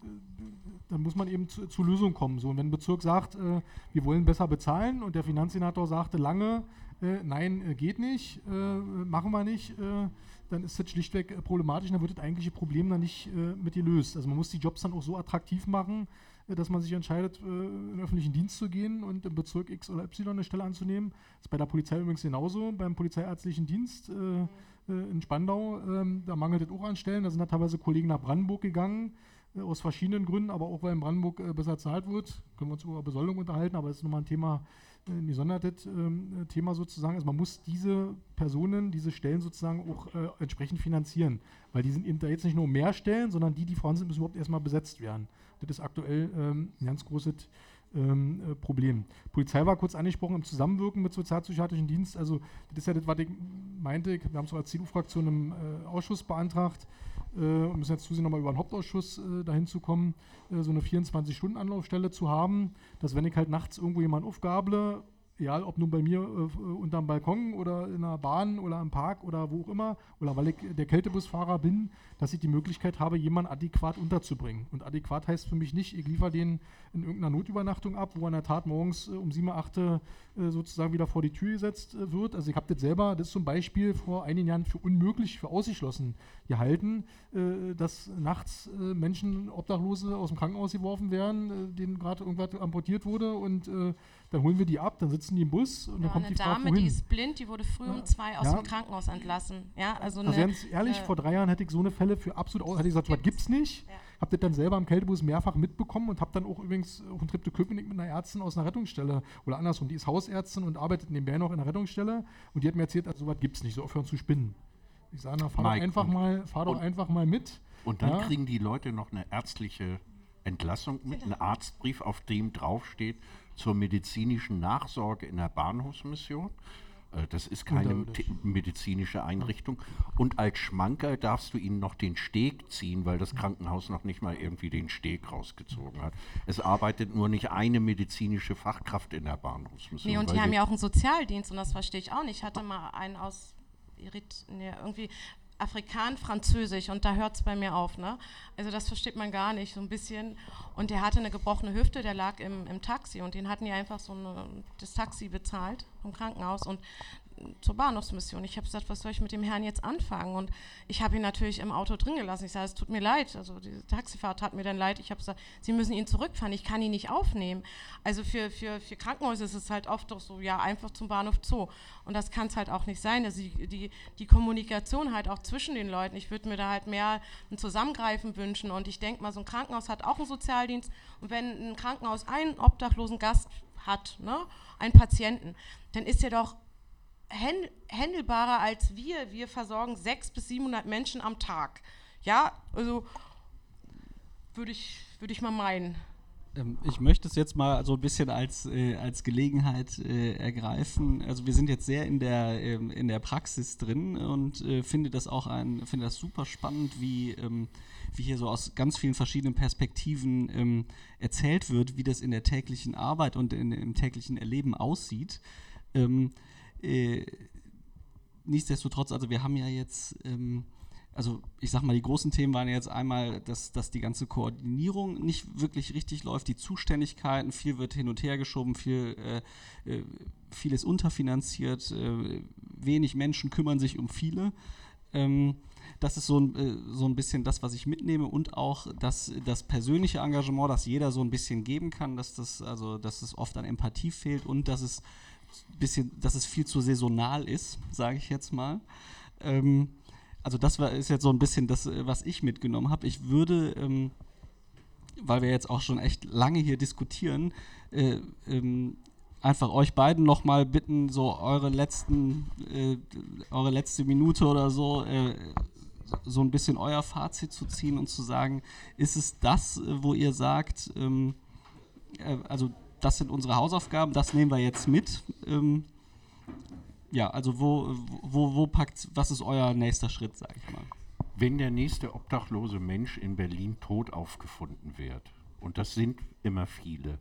dann muss man eben zu, zu Lösungen kommen. So, und wenn ein Bezirk sagt, äh, wir wollen besser bezahlen und der Finanzsenator sagte lange, äh, nein, äh, geht nicht, äh, machen wir nicht, äh, dann ist das schlichtweg problematisch und dann wird das eigentliche Problem dann nicht mit gelöst. Also man muss die Jobs dann auch so attraktiv machen, dass man sich entscheidet, in den öffentlichen Dienst zu gehen und im Bezirk X oder Y eine Stelle anzunehmen. Das ist bei der Polizei übrigens genauso, beim polizeiärztlichen Dienst. Äh, in Spandau, ähm, da mangelt es auch an Stellen. Da sind da teilweise Kollegen nach Brandenburg gegangen, äh, aus verschiedenen Gründen, aber auch weil in Brandenburg äh, besser zahlt wird. Können wir uns über Besoldung unterhalten, aber das ist nochmal ein Thema, ein gesondertes ähm, Thema sozusagen. Also man muss diese Personen, diese Stellen sozusagen auch äh, entsprechend finanzieren, weil die sind eben da jetzt nicht nur mehr Stellen, sondern die, die vorhanden sind, müssen überhaupt erstmal besetzt werden. Das ist aktuell ähm, ein ganz großes ähm, äh, Problem. Polizei war kurz angesprochen im Zusammenwirken mit sozialpsychiatrischen Dienst. Also das ist ja das, was ich meinte. Wir haben es als CDU-Fraktion im äh, Ausschuss beantragt äh, und müssen jetzt zusehen, nochmal über den Hauptausschuss äh, dahin zu kommen, äh, so eine 24-Stunden-Anlaufstelle zu haben, dass wenn ich halt nachts irgendwo jemanden aufgable egal ob nun bei mir äh, unterm Balkon oder in der Bahn oder im Park oder wo auch immer, oder weil ich der Kältebusfahrer bin, dass ich die Möglichkeit habe, jemanden adäquat unterzubringen. Und adäquat heißt für mich nicht, ich liefere den in irgendeiner Notübernachtung ab, wo er in der Tat morgens äh, um 7, 8 äh, sozusagen wieder vor die Tür gesetzt äh, wird. Also ich habe das selber, das zum Beispiel vor einigen Jahren für unmöglich, für ausgeschlossen gehalten, äh, dass nachts äh, Menschen, Obdachlose aus dem Krankenhaus geworfen werden, denen gerade irgendwas amputiert wurde und dann holen wir die ab, dann sitzen die im Bus und ja, dann kommt eine die Frage, Dame, wohin? die ist blind, die wurde früh ja. um zwei aus ja. dem Krankenhaus entlassen. Ja, also, also ganz ehrlich, äh, vor drei Jahren hätte ich so eine Fälle für absolut, hätte ich gesagt, was gibt's nicht. Ja. Hab das dann selber im Kältebus mehrfach mitbekommen und habe dann auch übrigens auf dem Trip to Köpenick mit einer Ärztin aus einer Rettungsstelle oder andersrum, die ist Hausärztin und arbeitet nebenbei noch in einer Rettungsstelle und die hat mir erzählt, also sowas gibt's nicht, so aufhören zu spinnen. Ich sage, na, fahr Mike, doch einfach mal, fahr doch einfach mal mit. Und dann kriegen die Leute noch eine ärztliche Entlassung mit, einen Arztbrief, auf dem draufsteht, zur medizinischen Nachsorge in der Bahnhofsmission. Äh, das ist keine medizinische Einrichtung. Und als Schmanker darfst du ihnen noch den Steg ziehen, weil das Krankenhaus noch nicht mal irgendwie den Steg rausgezogen hat. Es arbeitet nur nicht eine medizinische Fachkraft in der Bahnhofsmission. Nee, und die haben ja auch einen Sozialdienst und das verstehe ich auch nicht. Ich hatte mal einen aus nee, irgendwie Afrikan-Französisch und da hört es bei mir auf. Ne? Also das versteht man gar nicht, so ein bisschen. Und der hatte eine gebrochene Hüfte, der lag im, im Taxi und den hatten die einfach so eine, das Taxi bezahlt vom Krankenhaus und zur Bahnhofsmission. Ich habe gesagt, was soll ich mit dem Herrn jetzt anfangen? Und ich habe ihn natürlich im Auto drin gelassen. Ich sage, es tut mir leid. Also die Taxifahrt hat mir dann leid. Ich habe gesagt, Sie müssen ihn zurückfahren. Ich kann ihn nicht aufnehmen. Also für, für, für Krankenhäuser ist es halt oft doch so, ja, einfach zum Bahnhof Zoo. Und das kann es halt auch nicht sein. Also die, die, die Kommunikation halt auch zwischen den Leuten. Ich würde mir da halt mehr ein Zusammengreifen wünschen. Und ich denke mal, so ein Krankenhaus hat auch einen Sozialdienst. Und wenn ein Krankenhaus einen obdachlosen Gast hat, ne, einen Patienten, dann ist er doch händelbarer als wir. Wir versorgen 600 bis 700 Menschen am Tag. Ja, also würde ich, würd ich mal meinen. Ähm, ich möchte es jetzt mal so ein bisschen als, äh, als Gelegenheit äh, ergreifen. Also wir sind jetzt sehr in der, ähm, in der Praxis drin und äh, finde das auch ein, finde das super spannend, wie, ähm, wie hier so aus ganz vielen verschiedenen Perspektiven ähm, erzählt wird, wie das in der täglichen Arbeit und in, im täglichen Erleben aussieht. Ähm, äh, nichtsdestotrotz, also wir haben ja jetzt, ähm, also ich sag mal, die großen Themen waren jetzt einmal, dass, dass die ganze Koordinierung nicht wirklich richtig läuft, die Zuständigkeiten, viel wird hin und her geschoben, viel, äh, äh, vieles unterfinanziert, äh, wenig Menschen kümmern sich um viele. Ähm, das ist so ein, äh, so ein bisschen das, was ich mitnehme und auch das, das persönliche Engagement, das jeder so ein bisschen geben kann, dass das, also, dass es oft an Empathie fehlt und dass es bisschen, dass es viel zu saisonal ist, sage ich jetzt mal. Ähm, also das war, ist jetzt so ein bisschen das, äh, was ich mitgenommen habe. Ich würde, ähm, weil wir jetzt auch schon echt lange hier diskutieren, äh, ähm, einfach euch beiden nochmal bitten, so eure letzten, äh, eure letzte Minute oder so, äh, so ein bisschen euer Fazit zu ziehen und zu sagen, ist es das, äh, wo ihr sagt, ähm, äh, also das sind unsere Hausaufgaben, das nehmen wir jetzt mit. Ähm, ja, also wo, wo, wo packt, was ist euer nächster Schritt, sage ich mal? Wenn der nächste obdachlose Mensch in Berlin tot aufgefunden wird, und das sind immer viele,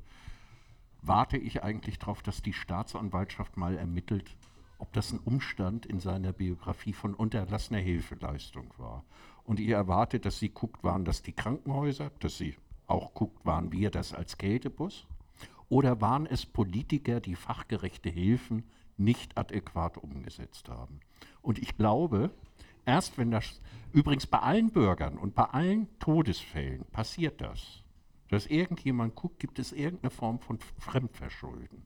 warte ich eigentlich darauf, dass die Staatsanwaltschaft mal ermittelt, ob das ein Umstand in seiner Biografie von unterlassener Hilfeleistung war. Und ihr erwartet, dass sie guckt, waren das die Krankenhäuser, dass sie auch guckt, waren wir das als Kältebus? Oder waren es Politiker, die fachgerechte Hilfen nicht adäquat umgesetzt haben? Und ich glaube, erst wenn das, übrigens bei allen Bürgern und bei allen Todesfällen passiert das, dass irgendjemand guckt, gibt es irgendeine Form von Fremdverschulden.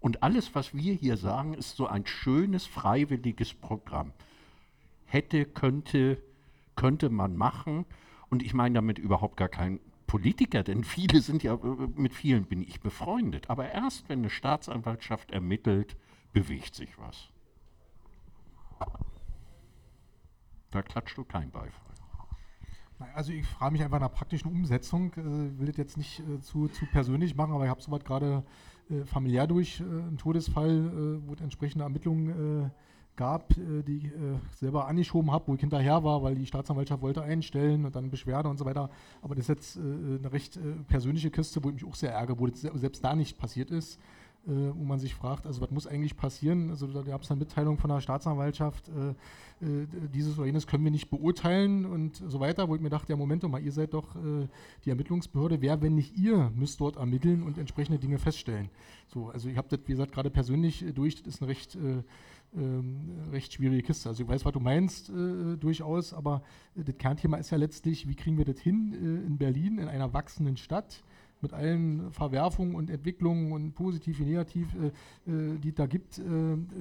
Und alles, was wir hier sagen, ist so ein schönes, freiwilliges Programm. Hätte, könnte, könnte man machen. Und ich meine damit überhaupt gar kein Politiker, denn viele sind ja, äh, mit vielen bin ich befreundet. Aber erst wenn eine Staatsanwaltschaft ermittelt, bewegt sich was. Da klatscht du kein Beifall. Also ich frage mich einfach nach praktischen Umsetzung. Ich äh, will das jetzt nicht äh, zu, zu persönlich machen, aber ich habe soweit gerade äh, familiär durch äh, einen Todesfall, äh, wo entsprechende Ermittlungen gab, äh, die ich äh, selber angeschoben habe, wo ich hinterher war, weil die Staatsanwaltschaft wollte einstellen und dann Beschwerde und so weiter. Aber das ist jetzt äh, eine recht persönliche Kiste, wo ich mich auch sehr ärgere, wo das selbst da nicht passiert ist. wo man sich fragt, also was muss eigentlich passieren? Also da gab es eine Mitteilung von der Staatsanwaltschaft, dieses oder jenes können wir nicht beurteilen und so weiter, wo ich mir dachte, ja Moment mal, ihr seid doch die Ermittlungsbehörde, wer, wenn nicht ihr, müsst dort ermitteln und entsprechende Dinge feststellen. So, also ich habe das, wie gesagt, gerade persönlich durch, das ist eine recht ähm, recht schwierige Kiste. Also ich weiß, was du meinst äh, durchaus, aber äh, das Kernthema ist ja letztlich, wie kriegen wir das hin äh, in Berlin, in einer wachsenden Stadt, mit allen Verwerfungen und Entwicklungen und positiv wie negativ, äh, äh die da gibt, äh,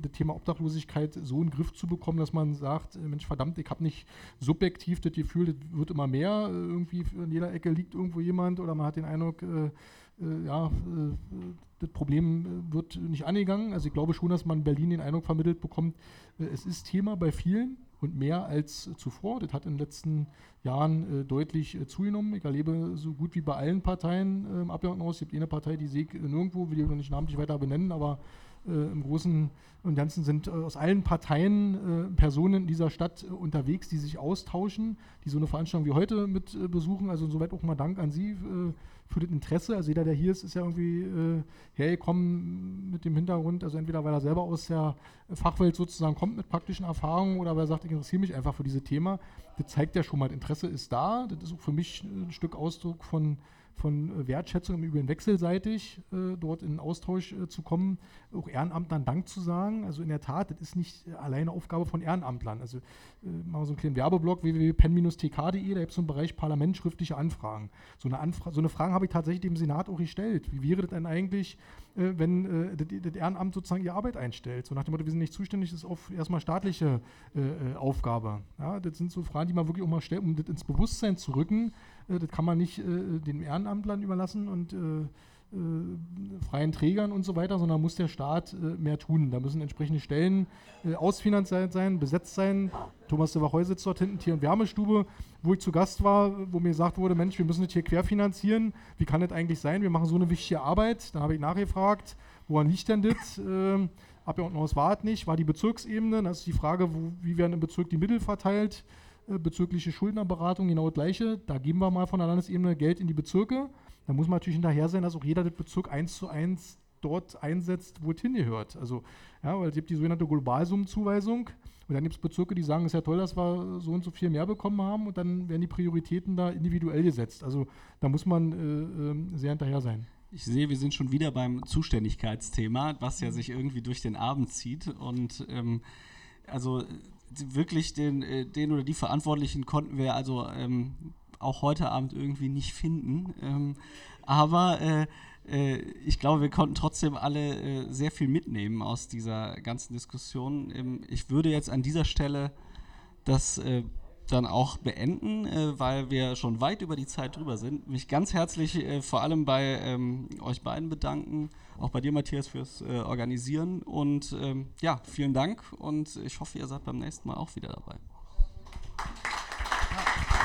das Thema Obdachlosigkeit so in den Griff zu bekommen, dass man sagt, Mensch, verdammt, ich habe nicht subjektiv das Gefühl, das wird immer mehr, irgendwie in jeder Ecke liegt irgendwo jemand oder man hat den Eindruck, äh, ja, äh, das Problem äh, wird nicht angegangen. Also ich glaube schon, dass man in Berlin den Eindruck vermittelt bekommt, es ist Thema bei vielen und mehr als zuvor. Das hat in den letzten Jahren äh, deutlich äh, zugenommen. Ich erlebe so gut wie bei allen Parteien äh, im Abgeordnetenhaus, es gibt eine Partei, die sehe ich nirgendwo, will ich noch nicht namentlich weiter benennen, aber im Großen und Ganzen sind aus allen Parteien Personen in dieser Stadt unterwegs, die sich austauschen, die so eine Veranstaltung wie heute mit besuchen. Also insoweit auch mal Dank an Sie für das Interesse. Also jeder, der hier ist, ist ja irgendwie äh, hergekommen mit dem Hintergrund, also entweder weil er selber aus der Fachwelt sozusagen kommt mit praktischen Erfahrungen oder weil er sagt, ich interessiere mich einfach für dieses Thema. Das zeigt ja schon mal, Interesse ist da. Das ist auch für mich ein Stück Ausdruck von von äh, Wertschätzung im Übrigen wechselseitig äh, dort in Austausch äh, zu kommen, auch Ehrenamtlern Dank zu sagen. Also in der Tat, das ist nicht äh, alleine Aufgabe von Ehrenamtlern. Also äh, machen wir so einen kleinen Werbeblock www.pen-tk.de, da gibt es so einen Bereich Parlament schriftliche Anfragen. So eine, Anfra so eine Frage habe ich tatsächlich dem Senat auch gestellt. Wie wäre das denn eigentlich, äh, wenn das, das, Ehrenamt sozusagen ihre Arbeit einstellt? So nach dem Motto, wir sind nicht zuständig, das ist auf erstmal staatliche Aufgabe. Ja, das sind so Fragen, die man wirklich auch mal stellt, um das ins Bewusstsein zu rücken, das kann man nicht äh, den Ehrenamtlern überlassen und äh, freien Trägern und so weiter, sondern muss der Staat mehr tun. Da müssen entsprechende Stellen ausfinanziert sein, besetzt sein. Thomas de Wacheu sitzt dort hinten, Tier- und Wärmestube, wo ich zu Gast war, wo mir gesagt wurde, Mensch, wir müssen das hier querfinanzieren. Wie kann das eigentlich sein? Wir machen so eine wichtige Arbeit. Dann habe ich nachgefragt, woran liegt denn das? Ähm, Abgeordnetenhaus war es nicht, war die Bezirksebene. Das ist die Frage, wo, wie werden im Bezirk die Mittel verteilt. Äh, bezügliche Schuldnerberatung genau das Gleiche. Da geben wir mal von der Landesebene Geld in die Bezirke. Da muss man natürlich hinterher sein, dass auch jeder das Bezirk eins zu eins dort einsetzt, wo es hingehört. Also, ja, weil es gibt die sogenannte Globalsummenzuweisung. Und dann gibt es Bezirke, die sagen, es ist ja toll, dass wir so und so viel mehr bekommen haben. Und dann werden die Prioritäten da individuell gesetzt. Also da muss man äh, äh, sehr hinterher sein. Ich sehe, wir sind schon wieder beim Zuständigkeitsthema, was ja sich irgendwie durch den Abend zieht. Und ähm, also wirklich den, äh, den oder die Verantwortlichen konnten wir also ähm, auch heute Abend irgendwie nicht finden. Ähm, aber äh, äh, ich glaube, wir konnten trotzdem alle äh, sehr viel mitnehmen aus dieser ganzen Diskussion. Ähm, ich würde jetzt an dieser Stelle das äh, dann auch beenden, äh, weil wir schon weit über die Zeit drüber sind. Mich ganz herzlich äh, vor allem bei ähm, euch beiden bedanken, auch bei dir, Matthias, fürs äh, Organisieren. Und ähm, ja, vielen Dank und ich hoffe, ihr seid beim nächsten Mal auch wieder dabei. Ja.